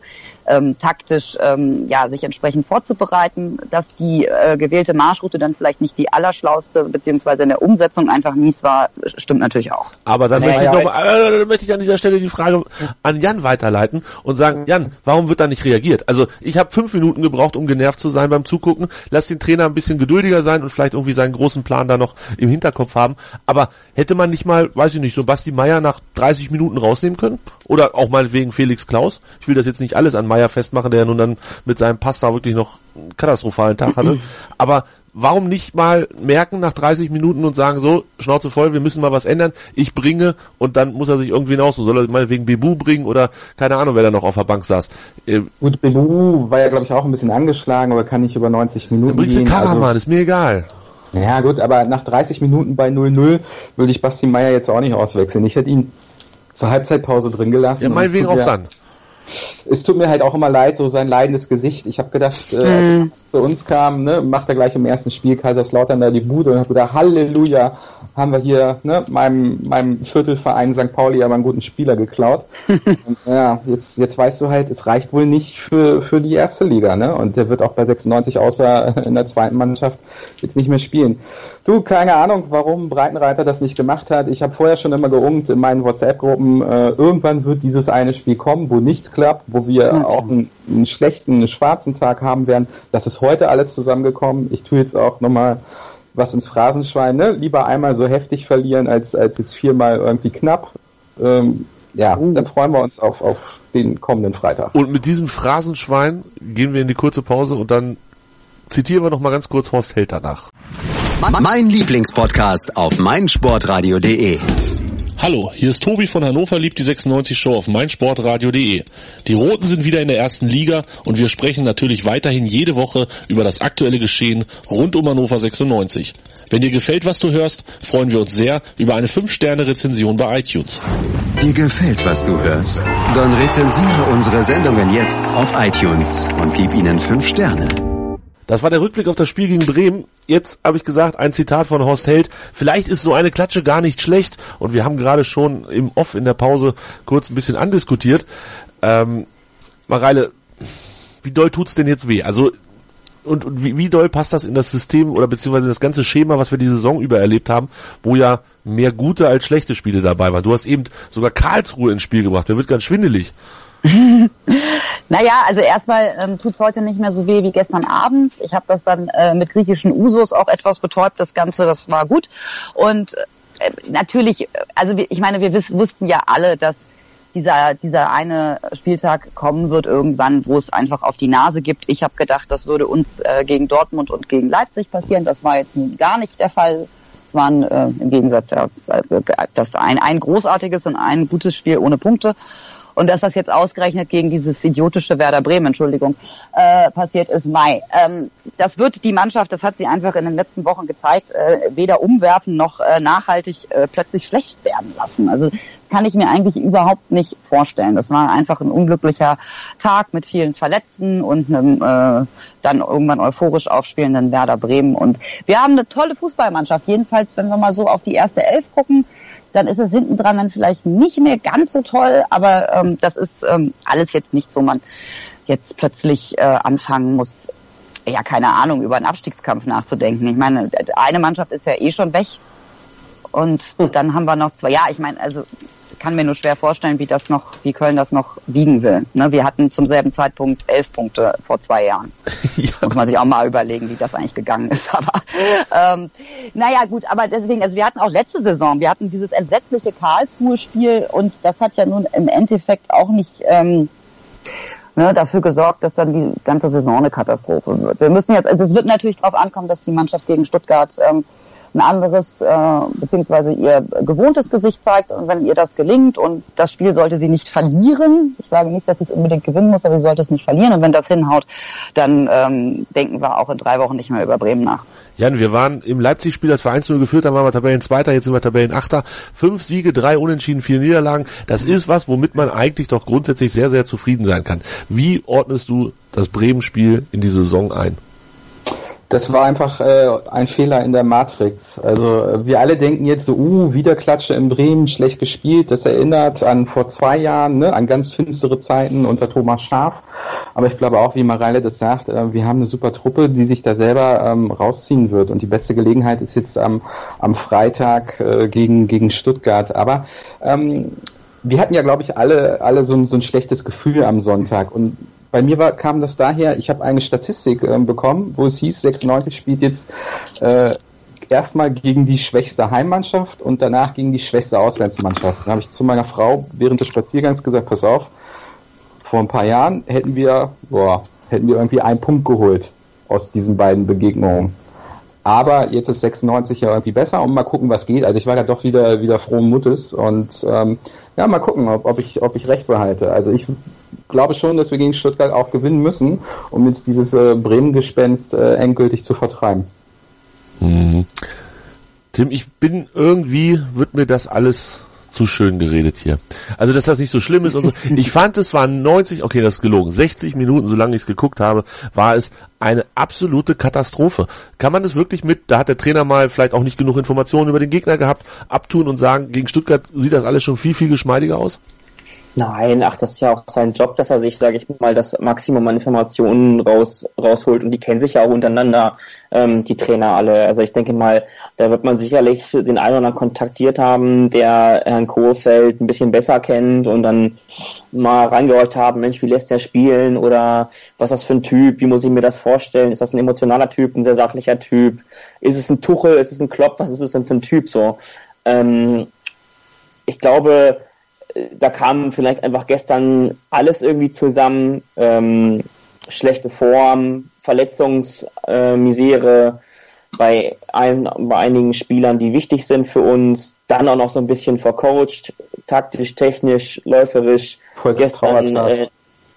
ähm, taktisch ähm, ja, sich entsprechend vorzubereiten, dass die äh, gewählte Marschroute dann vielleicht nicht die allerschlauste, beziehungsweise in der Umsetzung einfach mies war, stimmt natürlich auch. Aber dann möchte, ich noch, äh, möchte ich an dieser Stelle die Frage an Jan weiterleiten und sagen, Jan, warum wird da nicht reagiert? Also ich habe fünf Minuten gebraucht, um genervt zu sein beim Zugucken. Lass den Trainer ein bisschen geduldiger sein und vielleicht irgendwie seinen großen Plan da noch im Hinterkopf haben. Aber hätte man nicht mal, weiß ich nicht, so Basti Meier nach 30 Minuten rausnehmen können? Oder auch meinetwegen Felix Klaus? Ich will das jetzt nicht alles an Meier festmachen, der ja nun dann mit seinem Pasta wirklich noch einen katastrophalen Tag hatte. Aber warum nicht mal merken nach 30 Minuten und sagen so, Schnauze voll, wir müssen mal was ändern, ich bringe und dann muss er sich irgendwie hinaus soll er meinetwegen Bebu bringen oder keine Ahnung, wer da noch auf der Bank saß. Äh, Gut, Bebu war ja glaube ich auch ein bisschen angeschlagen, aber kann nicht über 90 Minuten dann bringst. Du Karaman, also, ist mir egal. Ja gut, aber nach 30 Minuten bei 0-0 würde ich Basti Meier jetzt auch nicht auswechseln. Ich hätte ihn zur Halbzeitpause drin gelassen. Ja, meinetwegen auch dann es tut mir halt auch immer leid, so sein leidendes Gesicht. Ich habe gedacht, äh, als er mhm. zu uns kam, ne, macht er gleich im ersten Spiel Kaiserslautern da die Bude und habe gedacht, Halleluja, haben wir hier ne, meinem, meinem Viertelverein St. Pauli aber einen guten Spieler geklaut. und, ja, jetzt, jetzt weißt du halt, es reicht wohl nicht für, für die erste Liga, ne? Und der wird auch bei 96 außer in der zweiten Mannschaft jetzt nicht mehr spielen. Du, keine Ahnung, warum Breitenreiter das nicht gemacht hat. Ich habe vorher schon immer geungt in meinen WhatsApp-Gruppen, äh, irgendwann wird dieses eine Spiel kommen, wo nichts klappt, wo wir okay. auch einen, einen schlechten, einen schwarzen Tag haben werden. Das ist heute alles zusammengekommen. Ich tue jetzt auch nochmal was ins Phrasenschwein, ne? Lieber einmal so heftig verlieren, als, als jetzt viermal irgendwie knapp. Ähm, ja, uh. dann freuen wir uns auf, auf den kommenden Freitag. Und mit diesem Phrasenschwein gehen wir in die kurze Pause und dann zitieren wir noch mal ganz kurz Horst Held danach. Mein Lieblingspodcast auf meinsportradio.de Hallo, hier ist Tobi von Hannover liebt die 96 Show auf meinsportradio.de. Die Roten sind wieder in der ersten Liga und wir sprechen natürlich weiterhin jede Woche über das aktuelle Geschehen rund um Hannover 96. Wenn dir gefällt, was du hörst, freuen wir uns sehr über eine 5-Sterne-Rezension bei iTunes. Dir gefällt, was du hörst? Dann rezensiere unsere Sendungen jetzt auf iTunes und gib ihnen 5 Sterne. Das war der Rückblick auf das Spiel gegen Bremen. Jetzt habe ich gesagt, ein Zitat von Horst Held. Vielleicht ist so eine Klatsche gar nicht schlecht. Und wir haben gerade schon im Off in der Pause kurz ein bisschen andiskutiert. Ähm, Mareile, wie doll tut's denn jetzt weh? Also und, und wie, wie doll passt das in das System oder beziehungsweise das ganze Schema, was wir die Saison über erlebt haben, wo ja mehr gute als schlechte Spiele dabei waren. Du hast eben sogar Karlsruhe ins Spiel gebracht. Mir wird ganz schwindelig. naja, also erstmal ähm, tut heute nicht mehr so weh wie gestern Abend. Ich habe das dann äh, mit griechischen Usos auch etwas betäubt, das Ganze, das war gut. Und äh, natürlich, also ich meine, wir wussten ja alle, dass dieser, dieser eine Spieltag kommen wird irgendwann, wo es einfach auf die Nase gibt. Ich habe gedacht, das würde uns äh, gegen Dortmund und gegen Leipzig passieren. Das war jetzt gar nicht der Fall. Es waren äh, im Gegensatz ja, äh, das ein, ein großartiges und ein gutes Spiel ohne Punkte. Und dass das jetzt ausgerechnet gegen dieses idiotische Werder Bremen, Entschuldigung, äh, passiert ist, Mai. Ähm, das wird die Mannschaft, das hat sie einfach in den letzten Wochen gezeigt, äh, weder umwerfen noch äh, nachhaltig äh, plötzlich schlecht werden lassen. Also kann ich mir eigentlich überhaupt nicht vorstellen. Das war einfach ein unglücklicher Tag mit vielen Verletzten und einem äh, dann irgendwann euphorisch aufspielenden Werder Bremen. Und wir haben eine tolle Fußballmannschaft. Jedenfalls, wenn wir mal so auf die erste Elf gucken, dann ist es hinten dran dann vielleicht nicht mehr ganz so toll, aber ähm, das ist ähm, alles jetzt nicht, wo man jetzt plötzlich äh, anfangen muss, ja, keine Ahnung, über einen Abstiegskampf nachzudenken. Ich meine, eine Mannschaft ist ja eh schon weg. Und hm. dann haben wir noch zwei, ja, ich meine, also kann mir nur schwer vorstellen, wie das noch, wie Köln das noch wiegen will. Ne, wir hatten zum selben Zeitpunkt elf Punkte vor zwei Jahren. ja. Muss man sich auch mal überlegen, wie das eigentlich gegangen ist. Aber ähm, naja, gut, aber deswegen, also wir hatten auch letzte Saison, wir hatten dieses entsetzliche Karlsruhe-Spiel und das hat ja nun im Endeffekt auch nicht ähm, ne, dafür gesorgt, dass dann die ganze Saison eine Katastrophe wird. Wir müssen jetzt, also es wird natürlich darauf ankommen, dass die Mannschaft gegen Stuttgart ähm, ein anderes äh, beziehungsweise ihr gewohntes Gesicht zeigt und wenn ihr das gelingt und das Spiel sollte sie nicht verlieren, ich sage nicht, dass sie es unbedingt gewinnen muss, aber sie sollte es nicht verlieren und wenn das hinhaut, dann ähm, denken wir auch in drei Wochen nicht mehr über Bremen nach. Jan, wir waren im Leipzig-Spiel, als 1 geführt haben, waren wir Tabellenzweiter, jetzt sind wir Tabellenachter. Fünf Siege, drei Unentschieden, vier Niederlagen. Das ist was, womit man eigentlich doch grundsätzlich sehr, sehr zufrieden sein kann. Wie ordnest du das Bremen-Spiel in die Saison ein? Das war einfach äh, ein Fehler in der Matrix. Also äh, wir alle denken jetzt so, uh, wieder Klatsche in Bremen, schlecht gespielt. Das erinnert an vor zwei Jahren, ne, an ganz finstere Zeiten unter Thomas Schaf. Aber ich glaube auch, wie Mareile das sagt, äh, wir haben eine super Truppe, die sich da selber ähm, rausziehen wird. Und die beste Gelegenheit ist jetzt am, am Freitag äh, gegen, gegen Stuttgart. Aber ähm, wir hatten ja, glaube ich, alle, alle so ein, so ein schlechtes Gefühl am Sonntag. Und bei mir war, kam das daher, ich habe eine Statistik äh, bekommen, wo es hieß, 96 spielt jetzt äh, erstmal gegen die schwächste Heimmannschaft und danach gegen die schwächste Auswärtsmannschaft. Dann habe ich zu meiner Frau während des Spaziergangs gesagt, pass auf, vor ein paar Jahren hätten wir, boah, hätten wir irgendwie einen Punkt geholt aus diesen beiden Begegnungen. Aber jetzt ist 96 ja irgendwie besser und mal gucken, was geht. Also ich war ja doch wieder wieder frohen Mutes und ähm, ja, mal gucken, ob, ob ich ob ich recht behalte. Also ich glaube schon, dass wir gegen Stuttgart auch gewinnen müssen, um jetzt dieses äh, Bremen-Gespenst äh, endgültig zu vertreiben. Mhm. Tim, ich bin irgendwie, wird mir das alles zu schön geredet hier. Also, dass das nicht so schlimm ist und so. Ich fand, es waren 90, okay, das ist gelogen, 60 Minuten, solange ich es geguckt habe, war es eine absolute Katastrophe. Kann man das wirklich mit, da hat der Trainer mal vielleicht auch nicht genug Informationen über den Gegner gehabt, abtun und sagen, gegen Stuttgart sieht das alles schon viel, viel geschmeidiger aus? Nein, ach, das ist ja auch sein Job, dass er sich, sage ich mal, das Maximum an Informationen raus, rausholt und die kennen sich ja auch untereinander, ähm, die Trainer alle. Also ich denke mal, da wird man sicherlich den einen oder anderen kontaktiert haben, der Herrn Kohfeldt ein bisschen besser kennt und dann mal reingehört haben, Mensch, wie lässt er spielen oder was ist das für ein Typ, wie muss ich mir das vorstellen? Ist das ein emotionaler Typ, ein sehr sachlicher Typ? Ist es ein Tuchel, ist es ein Klopp, was ist es denn für ein Typ so? Ähm, ich glaube, da kam vielleicht einfach gestern alles irgendwie zusammen. Ähm, schlechte Form, Verletzungsmisere äh, bei, ein, bei einigen Spielern, die wichtig sind für uns. Dann auch noch so ein bisschen vercoacht, taktisch, technisch, läuferisch. Voll gestern äh,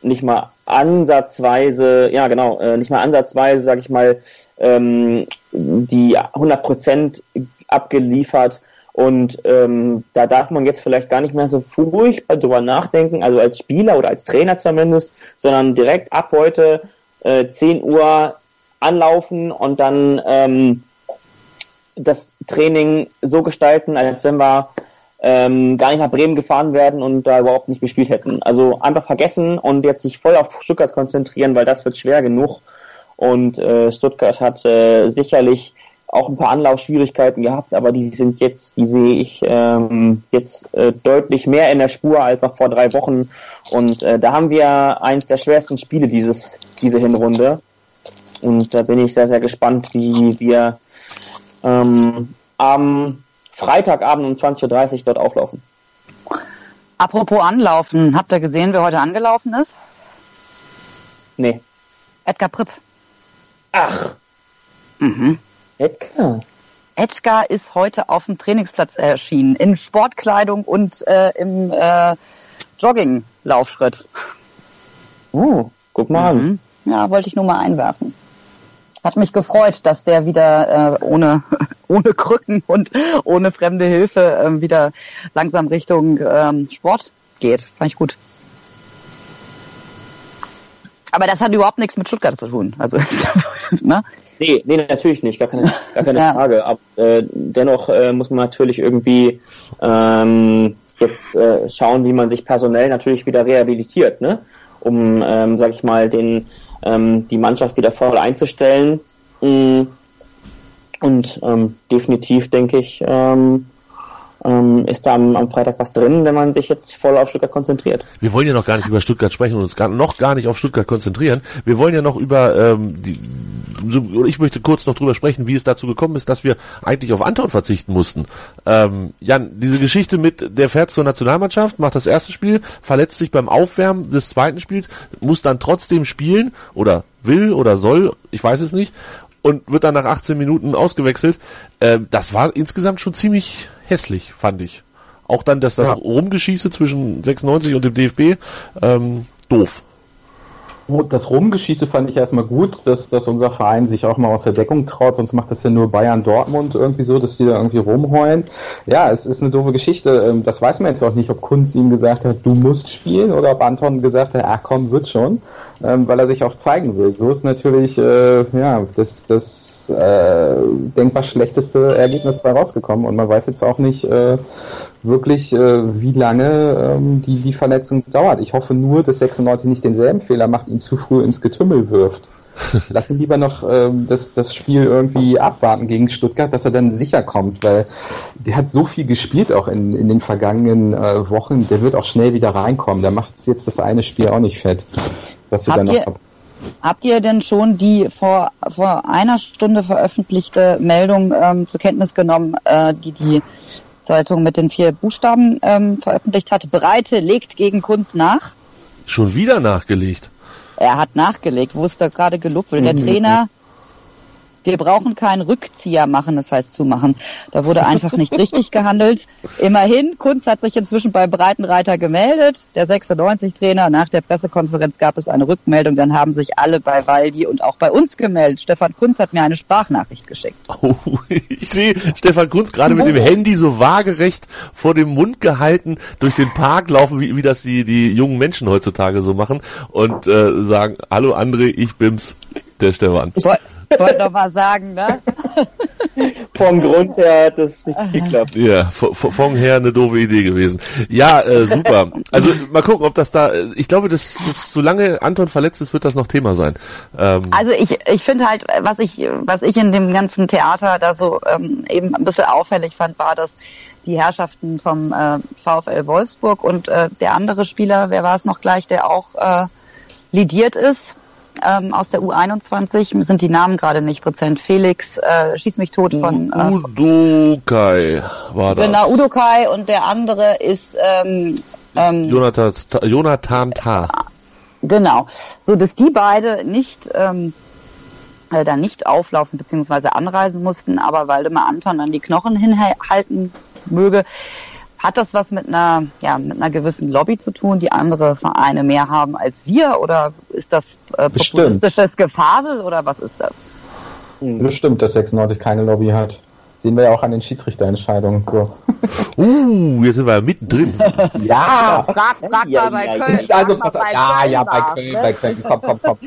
nicht mal ansatzweise, ja genau, äh, nicht mal ansatzweise, sag ich mal, ähm, die 100 Prozent abgeliefert. Und ähm, da darf man jetzt vielleicht gar nicht mehr so furchtbar drüber nachdenken, also als Spieler oder als Trainer zumindest, sondern direkt ab heute äh, 10 Uhr anlaufen und dann ähm, das Training so gestalten, als wenn wir ähm, gar nicht nach Bremen gefahren werden und da überhaupt nicht gespielt hätten. Also einfach vergessen und jetzt sich voll auf Stuttgart konzentrieren, weil das wird schwer genug. Und äh, Stuttgart hat äh, sicherlich auch ein paar Anlaufschwierigkeiten gehabt, aber die sind jetzt, die sehe ich ähm, jetzt äh, deutlich mehr in der Spur als noch vor drei Wochen. Und äh, da haben wir eines der schwersten Spiele dieses, diese Hinrunde. Und da bin ich sehr, sehr gespannt, wie wir ähm, am Freitagabend um 20.30 Uhr dort auflaufen. Apropos Anlaufen, habt ihr gesehen, wer heute angelaufen ist? Nee. Edgar Pripp. Ach. Mhm. Edgar. Edgar ist heute auf dem Trainingsplatz erschienen, in Sportkleidung und äh, im äh, Jogging-Laufschritt. Oh, guck mal mhm. an. Ja, wollte ich nur mal einwerfen. Hat mich gefreut, dass der wieder äh, ohne, ohne Krücken und ohne fremde Hilfe äh, wieder langsam Richtung ähm, Sport geht. Fand ich gut. Aber das hat überhaupt nichts mit Stuttgart zu tun. Also, ne? Nee, nee, natürlich nicht, gar keine, gar keine ja. Frage. Aber äh, dennoch äh, muss man natürlich irgendwie ähm, jetzt äh, schauen, wie man sich personell natürlich wieder rehabilitiert, ne? Um, ähm, sag ich mal, den ähm, die Mannschaft wieder voll einzustellen. Mm. Und ähm, definitiv denke ich, ähm, ähm, ist da am, am, Freitag was drin, wenn man sich jetzt voll auf Stuttgart konzentriert. Wir wollen ja noch gar nicht über Stuttgart sprechen und uns gar, noch gar nicht auf Stuttgart konzentrieren. Wir wollen ja noch über ähm, die ich möchte kurz noch drüber sprechen, wie es dazu gekommen ist, dass wir eigentlich auf Anton verzichten mussten. Ähm, Jan, diese Geschichte mit, der fährt zur Nationalmannschaft, macht das erste Spiel, verletzt sich beim Aufwärmen des zweiten Spiels, muss dann trotzdem spielen oder will oder soll, ich weiß es nicht, und wird dann nach 18 Minuten ausgewechselt. Ähm, das war insgesamt schon ziemlich hässlich, fand ich. Auch dann, dass das ja. Rumgeschieße zwischen 96 und dem DFB, ähm, doof das Rumgeschichte fand ich erstmal gut, dass, dass unser Verein sich auch mal aus der Deckung traut, sonst macht das ja nur Bayern Dortmund irgendwie so, dass die da irgendwie rumheulen. Ja, es ist eine doofe Geschichte. Ähm, das weiß man jetzt auch nicht, ob Kunz ihm gesagt hat, du musst spielen oder ob Anton gesagt hat, ach komm, wird schon, ähm, weil er sich auch zeigen will. So ist natürlich, äh, ja, das, das äh, denkbar schlechteste Ergebnis bei rausgekommen und man weiß jetzt auch nicht äh, wirklich, äh, wie lange ähm, die, die Verletzung dauert. Ich hoffe nur, dass 96 nicht denselben Fehler macht, ihn zu früh ins Getümmel wirft. Lass ihn lieber noch ähm, das, das Spiel irgendwie abwarten gegen Stuttgart, dass er dann sicher kommt, weil der hat so viel gespielt auch in, in den vergangenen äh, Wochen, der wird auch schnell wieder reinkommen. Der macht jetzt das eine Spiel auch nicht fett. Was du dann noch Habt ihr denn schon die vor, vor einer Stunde veröffentlichte Meldung ähm, zur Kenntnis genommen, äh, die die Zeitung mit den vier Buchstaben ähm, veröffentlicht hat? Breite legt gegen Kunst nach. Schon wieder nachgelegt? Er hat nachgelegt. Wo ist da gerade gelobt wird? Der mhm. Trainer Wir brauchen keinen Rückzieher machen, das heißt zumachen. Da wurde einfach nicht richtig gehandelt. Immerhin, Kunz hat sich inzwischen bei Breitenreiter gemeldet. Der 96-Trainer, nach der Pressekonferenz gab es eine Rückmeldung. Dann haben sich alle bei Waldi und auch bei uns gemeldet. Stefan Kunz hat mir eine Sprachnachricht geschickt. Oh, ich sehe Stefan Kunz gerade mit dem Handy so waagerecht vor dem Mund gehalten durch den Park laufen, wie, wie das die, die jungen Menschen heutzutage so machen und äh, sagen, hallo André, ich bin's, der Stefan. Ich wollte noch mal sagen, ne? Vom Grund her hat das nicht geklappt. Ja, von her eine doofe Idee gewesen. Ja, äh, super. Also mal gucken, ob das da. Ich glaube, dass, dass solange Anton verletzt ist, wird das noch Thema sein. Ähm also ich, ich finde halt, was ich, was ich in dem ganzen Theater da so ähm, eben ein bisschen auffällig fand, war, dass die Herrschaften vom äh, VfL Wolfsburg und äh, der andere Spieler, wer war es noch gleich, der auch äh, lidiert ist, ähm, aus der U21 sind die Namen gerade nicht präsent. Felix äh, schieß mich tot von äh, Udokai war das. Genau, Udokai und der andere ist ähm, ähm, Jonathan, Jonathan Ta. Genau, so dass die beide nicht ähm, äh, dann nicht auflaufen bzw. anreisen mussten, aber Waldemar Anton dann die Knochen hinhalten möge, hat das was mit einer, ja, mit einer gewissen Lobby zu tun, die andere Vereine mehr haben als wir? Oder ist das äh, populistisches Gefasel oder was ist das? Das stimmt, dass 96 keine Lobby hat. Sehen wir ja auch an den Schiedsrichterentscheidungen. So. Uh, jetzt sind wir ja mittendrin. ja, frag, frag ja, mal bei ja, Köln. Also, pass, bei ja, Köln ja, bei Köln, bei Köln. Komm, komm, komm.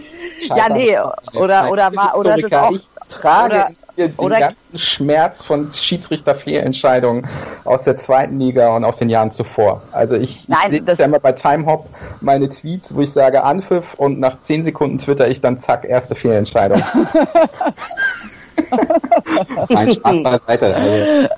Scheiße. Ja, nee, oder, oder, oder, oder, das auch, trage oder, den oder ganzen Schmerz von Schiedsrichterfehlentscheidungen aus der zweiten Liga und aus den Jahren zuvor. Also ich, Nein, ich sehe ja immer bei Timehop meine Tweets, wo ich sage Anpfiff und nach zehn Sekunden twitter ich dann zack, erste Fehlentscheidung. Nein, Spaß beiseite. Also.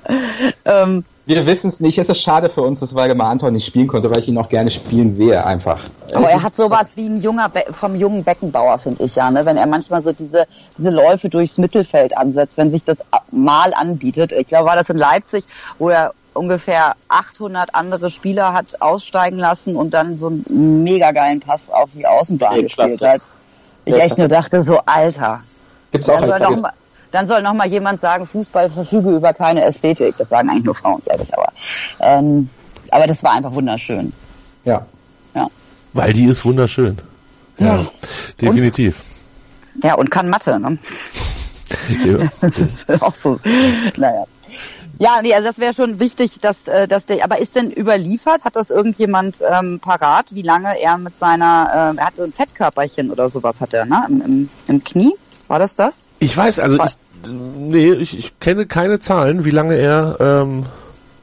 Ähm, wir wissen es nicht. Es ist schade für uns, dass Waldemar Anton nicht spielen konnte, weil ich ihn auch gerne spielen sehe, einfach. Aber er hat sowas wie ein junger Be vom jungen Beckenbauer, finde ich ja, ne? Wenn er manchmal so diese diese Läufe durchs Mittelfeld ansetzt, wenn sich das mal anbietet. Ich glaube, war das in Leipzig, wo er ungefähr 800 andere Spieler hat aussteigen lassen und dann so einen mega geilen Pass auf die Außenbahn gespielt hat. Ich echt nur dachte so, Alter. Gibt's auch noch mal, dann soll noch mal jemand sagen, Fußball verfüge über keine Ästhetik. Das sagen eigentlich nur Frauen, glaube ich. Aber, ähm, aber das war einfach wunderschön. Ja. ja. Weil die ist wunderschön. Ja, ja. definitiv. Und, ja, und kann Mathe, ne? ja. auch so. Naja. Ja, nee, also das wäre schon wichtig, dass, äh, dass der, aber ist denn überliefert? Hat das irgendjemand ähm, parat, wie lange er mit seiner, äh, er hat so ein Fettkörperchen oder sowas hat er, ne, im, im, im Knie? War das das? Ich weiß, also ich, nee, ich, ich kenne keine Zahlen, wie lange er ähm,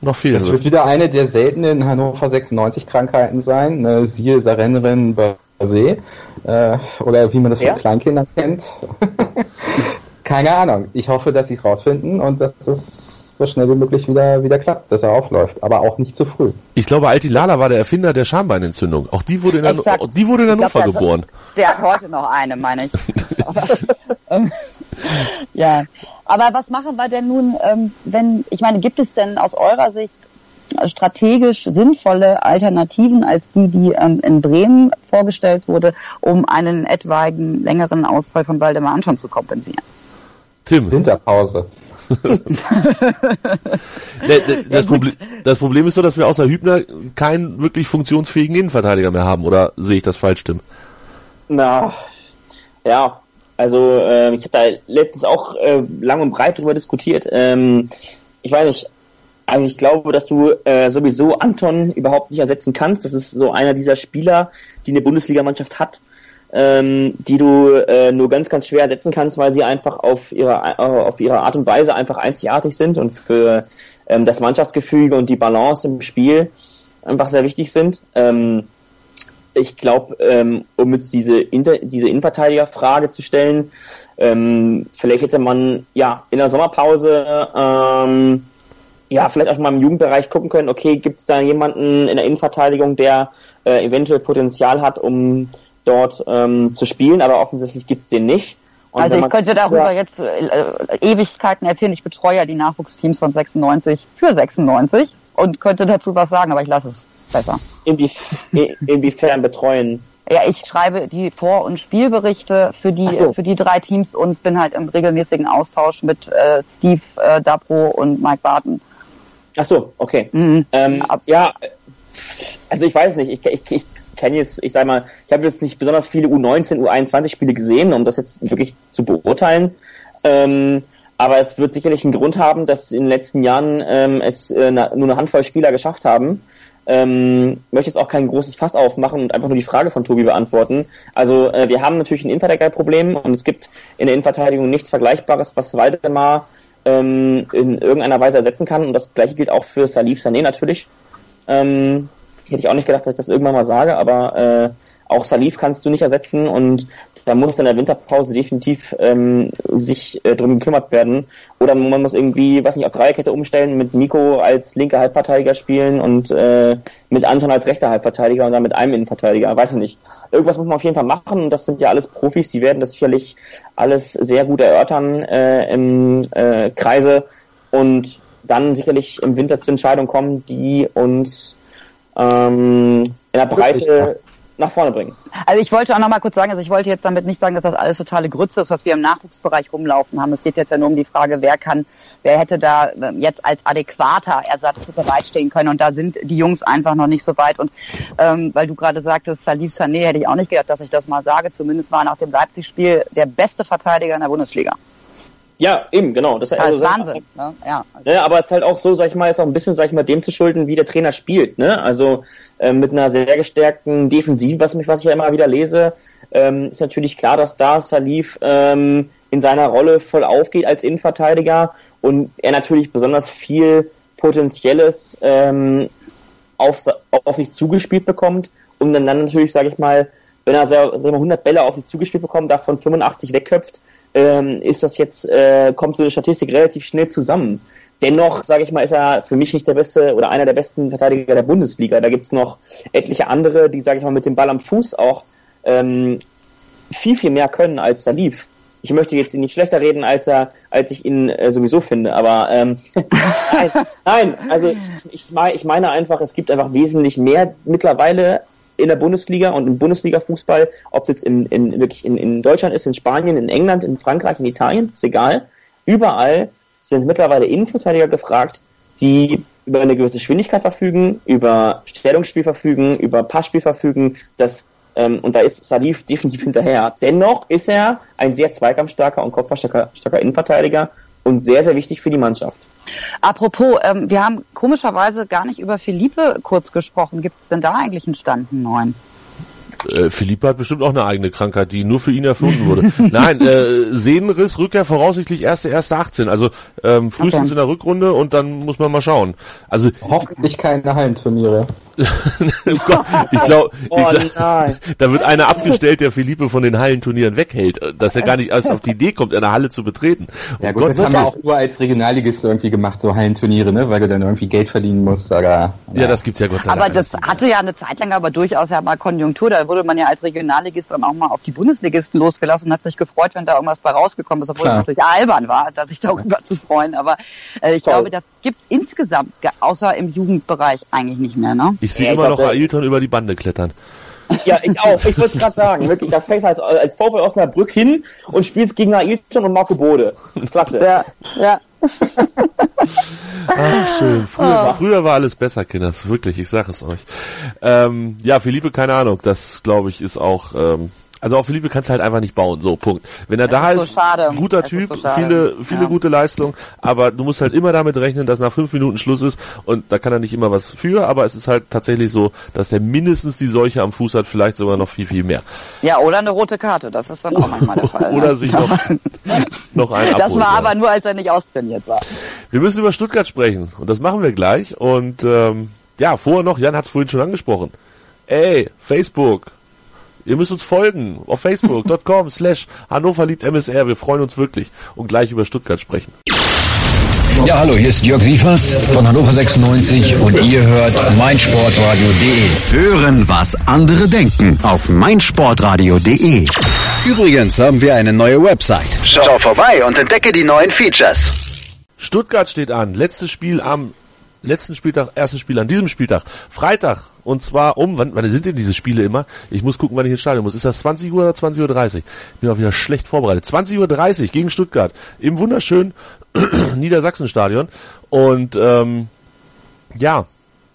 noch fehlt. Das wird wieder eine der seltenen Hannover 96 Krankheiten sein, ne, siehe Sarennerin Basé, äh, oder wie man das ja? von Kleinkindern kennt. keine Ahnung. Ich hoffe, dass sie es rausfinden und dass es so schnell wie möglich wieder, wieder klappt, dass er aufläuft. Aber auch nicht zu früh. Ich glaube, Alti Lala war der Erfinder der Schambeinentzündung. Auch die wurde in, Exakt. Hanno die wurde in Hannover glaub, geboren. Der hat heute noch eine, meine ich. ja. Aber was machen wir denn nun, ähm, wenn, ich meine, gibt es denn aus eurer Sicht strategisch sinnvolle Alternativen als die, die ähm, in Bremen vorgestellt wurde, um einen etwaigen längeren Ausfall von Waldemar Anton zu kompensieren? Tim. Winterpause. das, Problem, das Problem ist so, dass wir außer Hübner keinen wirklich funktionsfähigen Innenverteidiger mehr haben. Oder sehe ich das falsch, Tim? Na, ja, also äh, ich habe da letztens auch äh, lang und breit drüber diskutiert. Ähm, ich weiß nicht, also ich glaube, dass du äh, sowieso Anton überhaupt nicht ersetzen kannst. Das ist so einer dieser Spieler, die eine Bundesligamannschaft hat, ähm, die du äh, nur ganz, ganz schwer ersetzen kannst, weil sie einfach auf ihre, äh, auf ihre Art und Weise einfach einzigartig sind und für ähm, das Mannschaftsgefüge und die Balance im Spiel einfach sehr wichtig sind. Ähm, ich glaube, ähm, um jetzt diese, Inter diese Innenverteidiger-Frage zu stellen, ähm, vielleicht hätte man ja in der Sommerpause ähm, ja vielleicht auch mal im Jugendbereich gucken können, okay, gibt es da jemanden in der Innenverteidigung, der äh, eventuell Potenzial hat, um dort ähm, zu spielen, aber offensichtlich gibt es den nicht. Und also ich könnte darüber jetzt äh, Ewigkeiten erzählen, ich betreue ja die Nachwuchsteams von 96 für 96 und könnte dazu was sagen, aber ich lasse es besser. Inwief inwiefern betreuen Ja, ich schreibe die Vor- und Spielberichte für die so. für die drei Teams und bin halt im regelmäßigen Austausch mit äh, Steve äh, Dabro und Mike Barton. Ach so, okay. Mhm. Ähm, ja, also ich weiß nicht, ich, ich, ich kenne jetzt, ich sag mal, ich habe jetzt nicht besonders viele U19, U21 Spiele gesehen, um das jetzt wirklich zu beurteilen. Ähm, aber es wird sicherlich einen Grund haben, dass in den letzten Jahren ähm, es äh, nur eine Handvoll Spieler geschafft haben. Ähm, möchte jetzt auch kein großes Fass aufmachen und einfach nur die Frage von Tobi beantworten. Also äh, wir haben natürlich ein Innenverteidiger-Problem und es gibt in der Innenverteidigung nichts Vergleichbares, was Waldemar ähm, in irgendeiner Weise ersetzen kann. Und das gleiche gilt auch für Salif Sané natürlich. Ähm, hätte ich auch nicht gedacht, dass ich das irgendwann mal sage, aber äh, auch Salif kannst du nicht ersetzen und da muss in der Winterpause definitiv ähm, sich äh, drum gekümmert werden. Oder man muss irgendwie, was nicht, auf Dreierkette umstellen, mit Nico als linker Halbverteidiger spielen und äh, mit Anton als rechter Halbverteidiger und dann mit einem Innenverteidiger, weiß ich nicht. Irgendwas muss man auf jeden Fall machen und das sind ja alles Profis, die werden das sicherlich alles sehr gut erörtern äh, im äh, Kreise und dann sicherlich im Winter zur Entscheidung kommen, die uns ähm, in der Breite nach vorne bringen. Also ich wollte auch noch mal kurz sagen, also ich wollte jetzt damit nicht sagen, dass das alles totale Grütze ist, was wir im Nachwuchsbereich rumlaufen haben. Es geht jetzt ja nur um die Frage, wer kann, wer hätte da ähm, jetzt als adäquater Ersatz bereitstehen können. Und da sind die Jungs einfach noch nicht so weit. Und ähm, weil du gerade sagtest, Salif Sané, hätte ich auch nicht gedacht, dass ich das mal sage. Zumindest war nach dem Leipzig-Spiel der beste Verteidiger in der Bundesliga. Ja, eben, genau. Das, Das also, ist Wahnsinn. Ne? Ja. Ne, aber es ist halt auch so, sag ich mal, ist auch ein bisschen, sag ich mal, dem zu schulden, wie der Trainer spielt. Ne? Also äh, mit einer sehr gestärkten Defensive, was mich, was ich ja immer wieder lese, ähm, ist natürlich klar, dass da Salif ähm, in seiner Rolle voll aufgeht als Innenverteidiger und er natürlich besonders viel Potenzielles ähm, auf, auf sich zugespielt bekommt und dann, dann natürlich, sage ich mal, wenn er sag ich mal, 100 Bälle auf sich zugespielt bekommt, davon 85 wegköpft, ähm, ist das jetzt, äh, kommt so eine Statistik relativ schnell zusammen. Dennoch, sage ich mal, ist er für mich nicht der beste oder einer der besten Verteidiger der Bundesliga. Da gibt's noch etliche andere, die, sage ich mal, mit dem Ball am Fuß auch ähm, viel, viel mehr können als Salif. Ich möchte jetzt ihn nicht schlechter reden, als er, als ich ihn äh, sowieso finde, aber ähm, nein, nein, also ich, ich, mein- ich meine einfach, es gibt einfach wesentlich mehr mittlerweile in der Bundesliga und im Bundesliga-Fußball, ob es jetzt in, in, wirklich in, in Deutschland ist, in Spanien, in England, in Frankreich, in Italien, ist egal. Überall sind mittlerweile Innenverteidiger gefragt, die über eine gewisse Geschwindigkeit verfügen, über Stellungsspiel verfügen, über Passspiel verfügen, das ähm, und da ist Salif definitiv hinterher. Dennoch ist er ein sehr zweikampfstarker und kopfballstarker starker Innenverteidiger und sehr, sehr wichtig für die Mannschaft. Apropos, ähm, wir haben komischerweise gar nicht über Philippe kurz gesprochen. Gibt es denn da eigentlich einen Stand, einen neuen? Äh, Philippe hat bestimmt auch eine eigene Krankheit, die nur für ihn erfunden wurde. Nein, äh, Sehnenriss, Rückkehr voraussichtlich erste, erste 18. Also ähm, frühestens Okay. in der Rückrunde und dann muss man mal schauen. Also Hoffentlich keine Hallenturniere. Oh Gott, ich glaube, Oh da wird einer abgestellt, der Philippe von den Hallenturnieren weghält, dass er gar nicht erst auf die Idee kommt, eine Halle zu betreten. Ja Oh gut, Gott, das haben wir auch nur als Regionalligist irgendwie gemacht, so Hallenturniere, ne? Weil du dann irgendwie Geld verdienen musst oder. ja, das gibt's ja Gott sei Aber Dank. das hatte ja eine Zeit lang aber durchaus ja mal Konjunktur. Da wurde man ja als Regionalligist dann auch mal auf die Bundesligisten losgelassen und hat sich gefreut, wenn da irgendwas bei rausgekommen ist, obwohl es natürlich albern war, da sich darüber zu freuen. Aber äh, ich Toll. glaube, das gibt insgesamt, ge- außer im Jugendbereich, eigentlich nicht mehr. Ne? ich sehe Ja, ich immer noch Ailton über die Bande klettern. Ja, ich auch. Ich wollte es gerade sagen. Wirklich, da fängst du als, als VfL Osnabrück hin und spielst gegen Ailton und Marco Bode. Klasse. Ja, ja. Ach, schön. Früher, früher war alles besser, Kinders. Wirklich, ich sag es euch. Ähm, ja, Philippe, keine Ahnung. Das, glaube ich, ist auch... Ähm, also auf Philippe kannst du halt einfach nicht bauen. So, Punkt. Wenn er da ist so ist, schade. guter Das Typ, so viele, viele Ja. gute Leistungen, aber du musst halt immer damit rechnen, dass nach fünf Minuten Schluss ist und da kann er nicht immer was für, aber es ist halt tatsächlich so, dass er mindestens die Seuche am Fuß hat, vielleicht sogar noch viel, viel mehr. ja, oder eine rote Karte, das ist dann auch manchmal der Fall. Oder ne? sich noch, noch einen Das abholen. war ja. aber nur, als er nicht austrainiert war. Wir müssen über Stuttgart sprechen und das machen wir gleich. Und ähm, ja, vorher noch, Jan hat es vorhin schon angesprochen. Ey, Facebook. Ihr müsst uns folgen auf facebook.com slash Hannover liebt MSR. Wir freuen uns wirklich und gleich über Stuttgart sprechen. Ja, hallo, hier ist Jörg Sievers von Hannover 96 und ihr hört meinsportradio.de. Hören, was andere denken auf meinsportradio.de. Übrigens haben wir eine neue Website. Schau vorbei und entdecke die neuen Features. Stuttgart steht an. Letztes Spiel am letzten Spieltag, ersten Spiel an diesem Spieltag. Freitag. Und zwar um, wann, wann sind denn diese Spiele immer? Ich muss gucken, wann ich ins Stadion muss. Ist das 20 Uhr oder 20.30 Uhr? Bin auch wieder schlecht vorbereitet. 20.30 Uhr gegen Stuttgart. Im wunderschönen Niedersachsenstadion. Und ähm, ja,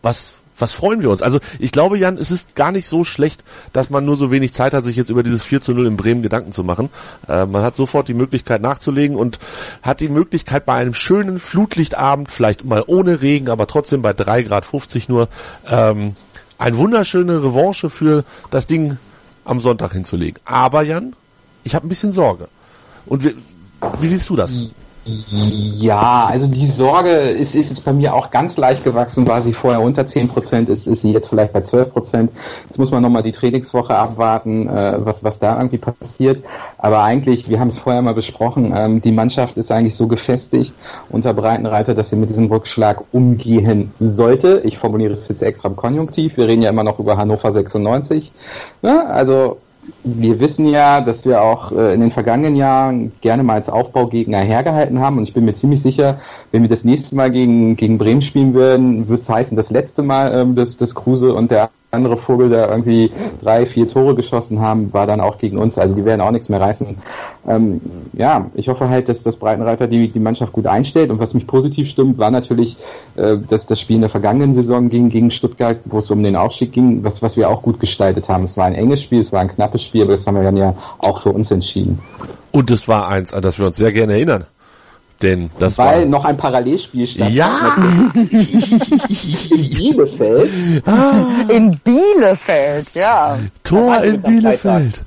was was freuen wir uns? Also ich glaube, Jan, es ist gar nicht so schlecht, dass man nur so wenig Zeit hat, sich jetzt über dieses 4 zu 0 in Bremen Gedanken zu machen. Äh, man hat sofort die Möglichkeit nachzulegen und hat die Möglichkeit bei einem schönen Flutlichtabend, vielleicht mal ohne Regen, aber trotzdem bei 3 Grad 50 nur, ähm, eine wunderschöne Revanche für das Ding am Sonntag hinzulegen. Aber Jan, ich habe ein bisschen Sorge. Und wie, wie siehst du das? Ja, also die Sorge ist, ist jetzt bei mir auch ganz leicht gewachsen. War sie vorher unter 10 Prozent, ist, ist sie jetzt vielleicht bei 12 Prozent. Jetzt muss man nochmal die Trainingswoche abwarten, äh, was, was da irgendwie passiert. Aber eigentlich, wir haben es vorher mal besprochen, ähm, die Mannschaft ist eigentlich so gefestigt unter Breitenreiter, dass sie mit diesem Rückschlag umgehen sollte. Ich formuliere es jetzt extra im Konjunktiv. Wir reden ja immer noch über Hannover 96. Ja, also wir wissen ja, dass wir auch äh, in den vergangenen Jahren gerne mal als Aufbaugegner hergehalten haben und ich bin mir ziemlich sicher, wenn wir das nächste Mal gegen, gegen Bremen spielen würden, wird es heißen, das letzte Mal, ähm, dass, dass Kruse und der andere Vogel da irgendwie drei, vier Tore geschossen haben, war dann auch gegen uns. Also die werden auch nichts mehr reißen. Ähm, ja, ich hoffe halt, dass das Breitenreiter die, die Mannschaft gut einstellt. Und was mich positiv stimmt, war natürlich äh, dass das Spiel in der vergangenen Saison ging gegen Stuttgart, wo es um den Aufstieg ging, was, was wir auch gut gestaltet haben. Es war ein enges Spiel, es war ein knappes Spiel, aber das haben wir dann ja auch für uns entschieden. Und es war eins, an das wir uns sehr gerne erinnern. Denn das Weil war noch ein Parallelspiel stand. Ja! in Bielefeld. In Bielefeld, ja. Tor war in Bielefeld.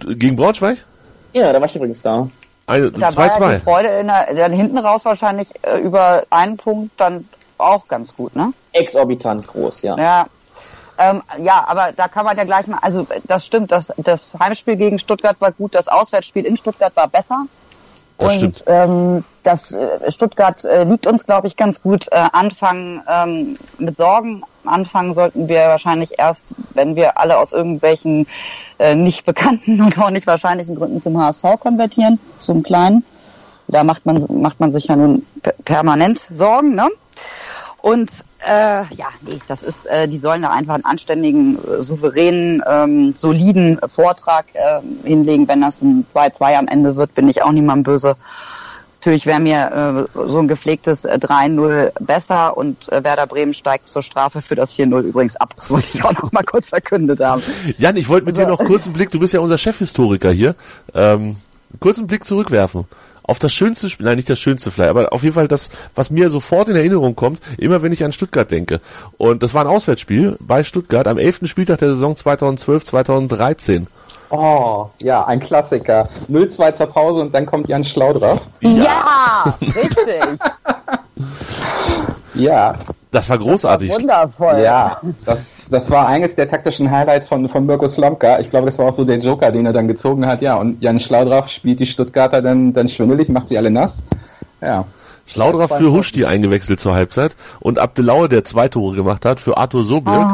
Gegen Braunschweig? Ja, da war ich übrigens da. Eine- Da war ja 2-2. die Freude in der, dann hinten raus wahrscheinlich äh, über einen Punkt dann auch ganz gut, ne? Exorbitant groß, ja. Ja. Ähm, ja, aber da kann man ja gleich mal, also das stimmt, das, das Heimspiel gegen Stuttgart war gut, das Auswärtsspiel in Stuttgart war besser. Das und. Ähm, das äh, Stuttgart äh, liegt uns, glaube ich, ganz gut. Äh, anfangen ähm, mit Sorgen. Anfangen sollten wir wahrscheinlich erst, wenn wir alle aus irgendwelchen äh, nicht bekannten und auch nicht wahrscheinlichen Gründen zum HSV konvertieren, zum Kleinen. Da macht man macht man sich ja nun per- permanent Sorgen, ne? Und äh, ja, nee, das ist, äh, die sollen da einfach einen anständigen, äh, souveränen, ähm, soliden Vortrag äh, hinlegen. Wenn das ein 2-2 am Ende wird, bin ich auch niemandem böse. Natürlich wäre mir äh, so ein gepflegtes äh, 3-0 besser und äh, Werder Bremen steigt zur Strafe für das 4-0 übrigens ab. Das wollte ich auch noch mal kurz verkündet haben. Jan, ich wollte mit dir noch kurz einen Blick, du bist ja unser Chefhistoriker hier, ähm, kurz einen Blick zurückwerfen. Auf das schönste Spiel, nein, nicht das schönste vielleicht, aber auf jeden Fall das, was mir sofort in Erinnerung kommt, immer wenn ich an Stuttgart denke. Und das war ein Auswärtsspiel bei Stuttgart am 11. Spieltag der Saison 2012, 2013. Oh, ja, ein Klassiker. 0-2 zur Pause und dann kommt Jan Schlau drauf. Ja, richtig. Ja, Das war großartig. Wundervoll. ja. Das, das war eines der taktischen Highlights von, von Mirko Slomka. Ich glaube, das war auch so der Joker, den er dann gezogen hat. Ja, und Jan Schlau drauf spielt die Stuttgarter dann, dann schwindelig, macht sie alle nass. Ja. Schlaudraff für Huschti eingewechselt zur Halbzeit und Abdelaue, der zwei Tore gemacht hat, für Arthur Sobirk.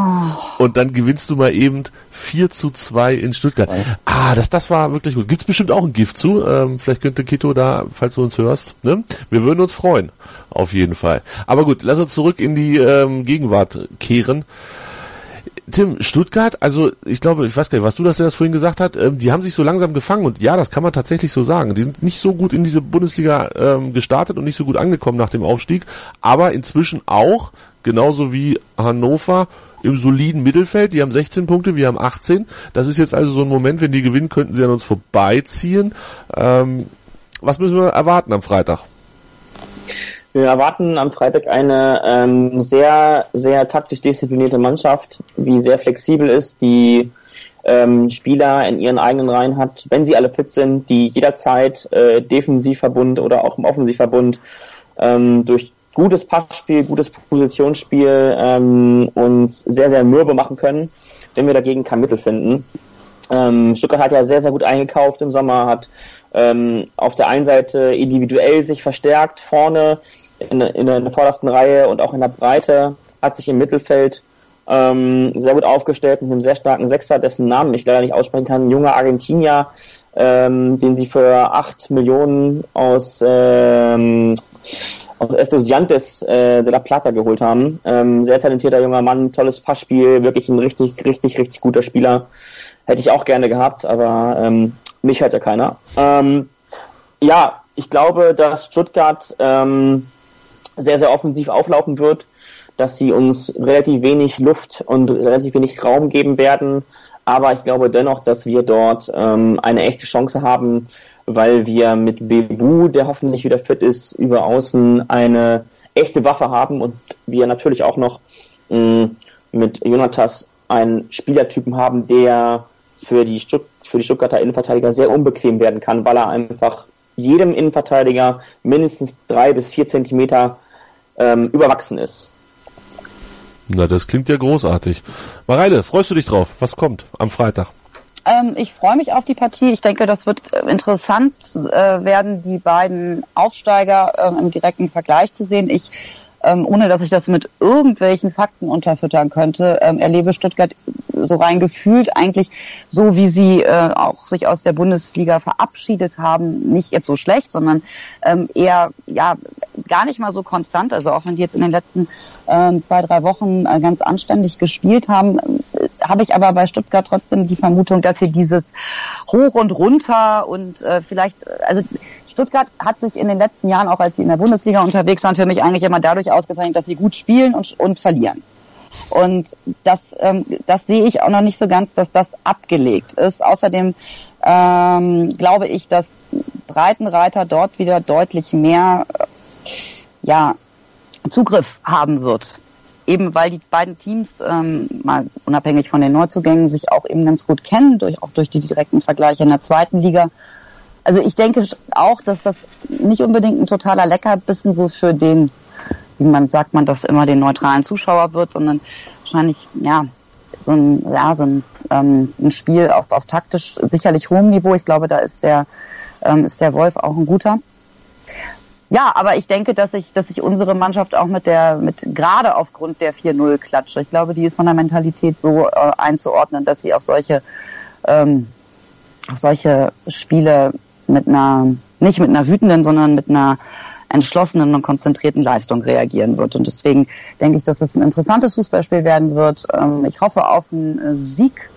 Und dann gewinnst du mal eben 4 zu 2 in Stuttgart. Ah, das, das war wirklich gut. Gibt's bestimmt auch ein Gift zu. Ähm, vielleicht könnte Kito da, falls du uns hörst. Ne? Wir würden uns freuen. Auf jeden Fall. Aber gut, lass uns zurück in die ähm, Gegenwart kehren. Tim, Stuttgart, also ich glaube, ich weiß gar nicht, was du das, der das vorhin gesagt hat, ähm, die haben sich so langsam gefangen und ja, das kann man tatsächlich so sagen. Die sind nicht so gut in diese Bundesliga ähm, gestartet und nicht so gut angekommen nach dem Aufstieg, aber inzwischen auch, genauso wie Hannover, im soliden Mittelfeld. Die haben 16 Punkte, wir haben 18. Das ist jetzt also so ein Moment, wenn die gewinnen, könnten sie an uns vorbeiziehen. Ähm, was müssen wir erwarten am Freitag? Wir erwarten am Freitag eine ähm, sehr, sehr taktisch disziplinierte Mannschaft, die sehr flexibel ist, die ähm, Spieler in ihren eigenen Reihen hat, wenn sie alle fit sind, die jederzeit äh, Defensivverbund oder auch im Offensivverbund ähm, durch gutes Passspiel, gutes Positionsspiel ähm, uns sehr, sehr mürbe machen können, wenn wir dagegen kein Mittel finden. Ähm, Stuttgart hat ja sehr, sehr gut eingekauft im Sommer, hat ähm, auf der einen Seite individuell sich verstärkt, vorne in, in der vordersten Reihe und auch in der Breite, hat sich im Mittelfeld ähm, sehr gut aufgestellt mit einem sehr starken Sechser, dessen Namen ich leider nicht aussprechen kann, junger Argentinier, ähm, den sie für acht Millionen aus, ähm, aus Estudiantes äh, de la Plata geholt haben. Ähm, sehr talentierter junger Mann, tolles Passspiel, wirklich ein richtig, richtig, richtig guter Spieler. Hätte ich auch gerne gehabt, aber ähm, mich hört ja keiner. Ähm, ja, ich glaube, dass Stuttgart ähm, sehr, sehr offensiv auflaufen wird, dass sie uns relativ wenig Luft und relativ wenig Raum geben werden. Aber ich glaube dennoch, dass wir dort ähm, eine echte Chance haben, weil wir mit Bebu, der hoffentlich wieder fit ist, über außen eine echte Waffe haben und wir natürlich auch noch mh, mm, mit Jonatas einen Spielertypen haben, der für die, Stutt für die Stuttgarter Innenverteidiger sehr unbequem werden kann, weil er einfach jedem Innenverteidiger mindestens drei bis vier Zentimeter ähm, überwachsen ist. Na, das klingt ja großartig. Mareile, freust du dich drauf? Was kommt am Freitag? Ähm, ich freue mich auf die Partie. Ich denke, das wird äh, interessant äh, werden, die beiden Aufsteiger äh, im direkten Vergleich zu sehen. Ich ähm, ohne dass ich das mit irgendwelchen Fakten unterfüttern könnte, ähm, erlebe Stuttgart so rein gefühlt eigentlich so, wie sie äh, auch sich aus der Bundesliga verabschiedet haben, nicht jetzt so schlecht, sondern ähm, eher ja gar nicht mal so konstant. Also auch wenn die jetzt in den letzten äh, zwei, drei Wochen äh, ganz anständig gespielt haben, äh, habe ich aber bei Stuttgart trotzdem die Vermutung, dass sie dieses Hoch und runter und äh, vielleicht, also Stuttgart hat sich in den letzten Jahren, auch als sie in der Bundesliga unterwegs waren, für mich eigentlich immer dadurch ausgezeichnet, dass sie gut spielen und, und verlieren. Und das, ähm, das sehe ich auch noch nicht so ganz, dass das abgelegt ist. Außerdem ähm, glaube ich, dass Breitenreiter dort wieder deutlich mehr äh, ja, Zugriff haben wird. Eben weil die beiden Teams, ähm, mal unabhängig von den Neuzugängen, sich auch eben ganz gut kennen, durch, auch durch die direkten Vergleiche in der zweiten Liga. Also ich denke auch, dass das nicht unbedingt ein totaler Leckerbissen so für den, wie man sagt man das immer, den neutralen Zuschauer wird, sondern wahrscheinlich, ja, so ein, ja, so ein, ähm, ein Spiel auf, auf taktisch sicherlich hohem Niveau. Ich glaube, da ist der, ähm, ist der Wolf auch ein guter. Ja, aber ich denke, dass sich, dass sich unsere Mannschaft auch mit der, mit gerade aufgrund der 4-0 Klatsche, ich glaube, die ist von der Mentalität so äh, einzuordnen, dass sie auf solche, ähm, auf solche Spiele mit einer, nicht mit einer wütenden, sondern mit einer entschlossenen und konzentrierten Leistung reagieren wird. Und deswegen denke ich, dass es ein interessantes Fußballspiel werden wird. Ähm, ich hoffe auf einen äh, Sieg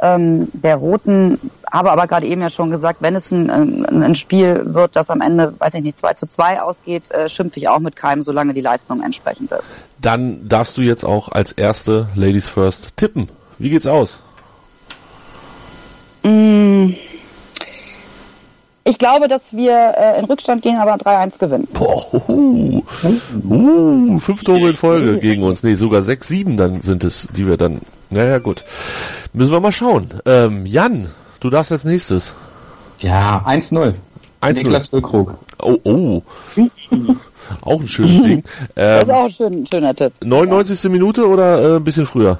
ähm, der Roten, habe aber gerade eben ja schon gesagt, wenn es ein, ein, Spiel wird, das am Ende, weiß ich nicht, 2 zu 2 ausgeht, äh, schimpfe ich auch mit keinem, solange die Leistung entsprechend ist. Dann darfst du jetzt auch als erste Ladies First tippen. Wie geht's aus? Mmh. Ich glaube, dass wir äh, in Rückstand gehen, aber 3-1 gewinnen. Boah, uh, uh, fünf Tore in Folge gegen uns. Nee, sogar sechs, sieben dann sind es, die wir dann. Naja, gut. Müssen wir mal schauen. Ähm, Jan, du darfst als nächstes. Ja, 1-0. 1-0. Niklas Füllkrug. Oh, oh. auch ein schönes Ding. Ähm, das ist ähm, auch ein, schön, schöner Tipp. 99. Minute oder äh, ein bisschen früher?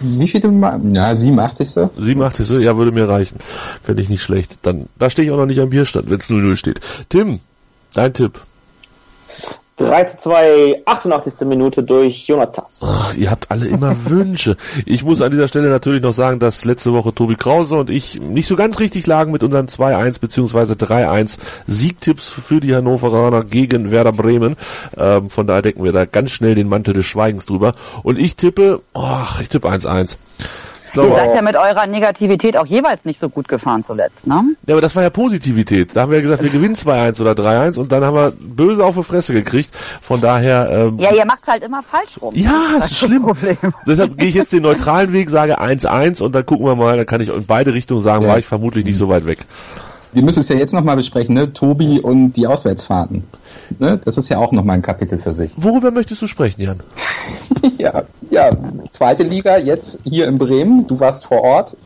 Wie viele Mal? Ja, 87. 87. Ja, würde mir reichen. Fände ich nicht schlecht. Dann, da stehe ich auch noch nicht am Bierstand, wenn es 0-0 steht. Tim, dein Tipp. 3 zu 2, 88. Minute durch Jonatas. Ach, ihr habt alle immer Wünsche. Ich muss an dieser Stelle natürlich noch sagen, dass letzte Woche Tobi Krause und ich nicht so ganz richtig lagen mit unseren 2-1 bzw. 3-1 Siegtipps für die Hannoveraner gegen Werder Bremen. Ähm, von daher decken wir da ganz schnell den Mantel des Schweigens drüber. Und ich tippe, ach, ich tippe 1-1 glaube Ihr seid ja mit eurer Negativität auch jeweils nicht so gut gefahren zuletzt, ne? Ja, aber das war ja Positivität. Da haben wir ja gesagt, wir gewinnen 2-1 oder 3-1 und dann haben wir böse auf die Fresse gekriegt. Von daher... Ähm, ja, ihr macht halt immer falsch rum. Ja, das, das ist schlimm. Problem. Deshalb gehe ich jetzt den neutralen Weg, sage 1-1 und dann gucken wir mal, dann kann ich in beide Richtungen sagen, ja. war ich vermutlich nicht so weit weg. Wir müssen es ja jetzt nochmal besprechen, ne? Tobi und die Auswärtsfahrten. Ne? Das ist ja auch nochmal ein Kapitel für sich. Worüber möchtest du sprechen, Jan? ja, ja, zweite Liga, jetzt hier in Bremen. Du warst vor Ort.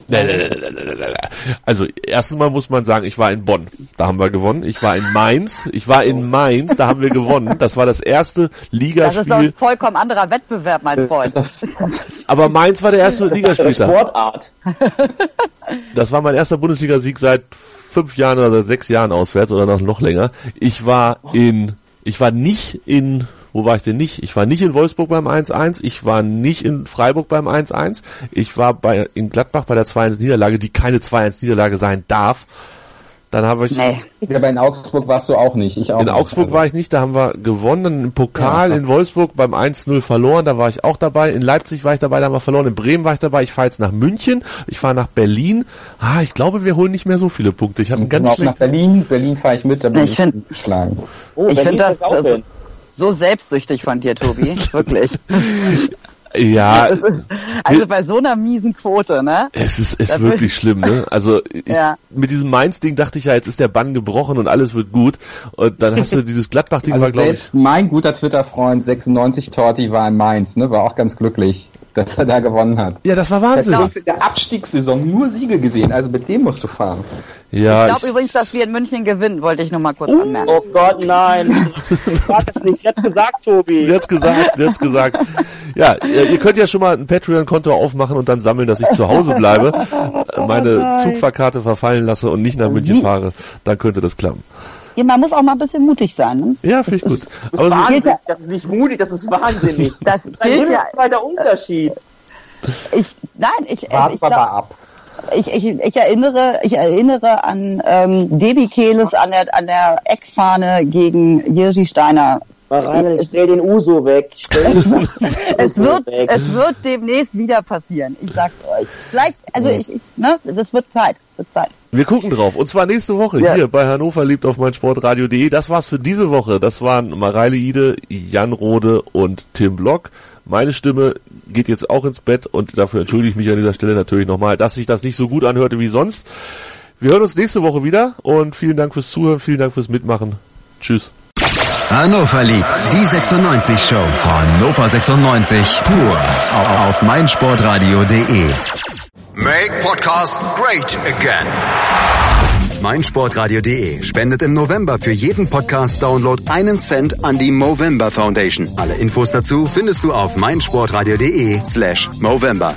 Also, erstens mal muss man sagen, ich war in Bonn. Da haben wir gewonnen. Ich war in Mainz. Ich war in Mainz. Da haben wir gewonnen. Das war das erste Ligaspiel. Das ist doch ein vollkommen anderer Wettbewerb, mein Freund. Aber Mainz war der erste Ligaspiel. Sportart. Das war mein erster Bundesligasieg seit fünf Jahren oder seit sechs Jahren auswärts oder noch, noch länger. Ich war in, ich war nicht in, wo war ich denn nicht? Ich war nicht in Wolfsburg beim 1-1, ich war nicht in Freiburg beim 1-1, ich war bei, in Gladbach bei der 2-1 Niederlage, die keine 2-1 Niederlage sein darf. Dann habe ich Nee. Aber in Augsburg warst du auch nicht. Ich auch in nicht. Augsburg Also, war ich nicht, da haben wir gewonnen. Im Pokal Ja. in Wolfsburg beim 1-0 verloren, da war ich auch dabei. In Leipzig war ich dabei, da haben wir verloren. In Bremen war ich dabei. Ich fahre jetzt nach München, ich fahre nach Berlin. Ah, ich glaube, wir holen nicht mehr so viele Punkte. Ich habe ganz auch nach schlecht. Berlin. Berlin fahre ich mit, da bin Ich ich, find- geschlagen. Oh, Ich finde das, das so selbstsüchtig von dir, Tobi. Wirklich. Ja, Also bei so einer miesen Quote, ne? es ist, ist Da wirklich schlimm, ne? Also ich, Ja. mit diesem Mainz-Ding dachte ich ja, jetzt ist der Bann gebrochen und alles wird gut. Und dann hast du dieses Gladbach-Ding, Also war glaube ich. mein guter Twitter-Freund 96 Torti war in Mainz, ne? War auch ganz glücklich, dass er da gewonnen hat. Ja, das war Wahnsinn. hat in der Abstiegssaison nur Siege gesehen, also mit dem musst du fahren. Ja, Ich glaube übrigens, dass wir in München gewinnen, wollte ich nur mal kurz anmerken. Oh Gott, nein. Sag es nicht. Sie hat's gesagt, Tobi. Hat's gesagt, hat's gesagt. Ja, ihr ihr könnt ja schon mal ein Patreon-Konto aufmachen und dann sammeln, dass ich zu Hause bleibe, äh, meine Zugfahrkarte verfallen lasse und nicht nach München fahre. Dann könnte das klappen. Ja, man muss auch mal ein bisschen mutig sein. Ne? Ja, finde ich gut. Das Aber ist wahnsinnig. Das ist nicht mutig, das ist wahnsinnig. Das ist ein ja. himmelweiter Unterschied. Ich, nein, ich, äh, ich, glaub, ab. ich, ich, ich erinnere, ich erinnere an ähm, Debi Keles an der, an der Eckfahne gegen Jiří Steiner. Ich stell den Uso weg. Stell den Es wird, weg. es wird demnächst wieder passieren. Ich sag's euch. Vielleicht, also ich, ich ne, das wird Zeit, wird Zeit. wir gucken drauf. Und zwar nächste Woche Ja. hier bei Hannover liebt auf meinsportradio.de. Das war's für diese Woche. Das waren Mareile Ide, Jan Rode und Tim Block. Meine Stimme geht jetzt auch ins Bett und dafür entschuldige ich mich an dieser Stelle natürlich nochmal, dass sich das nicht so gut anhörte wie sonst. Wir hören uns nächste Woche wieder und vielen Dank fürs Zuhören, vielen Dank fürs Mitmachen. Tschüss. Hannover liebt die 96 Show. Hannover 96 pur auf, auf meinsportradio.de. Make Podcast great again. meinsportradio.de spendet im November für jeden Podcast-Download einen Cent an die Movember Foundation. Alle Infos dazu findest du auf meinsportradio.de slash Movember.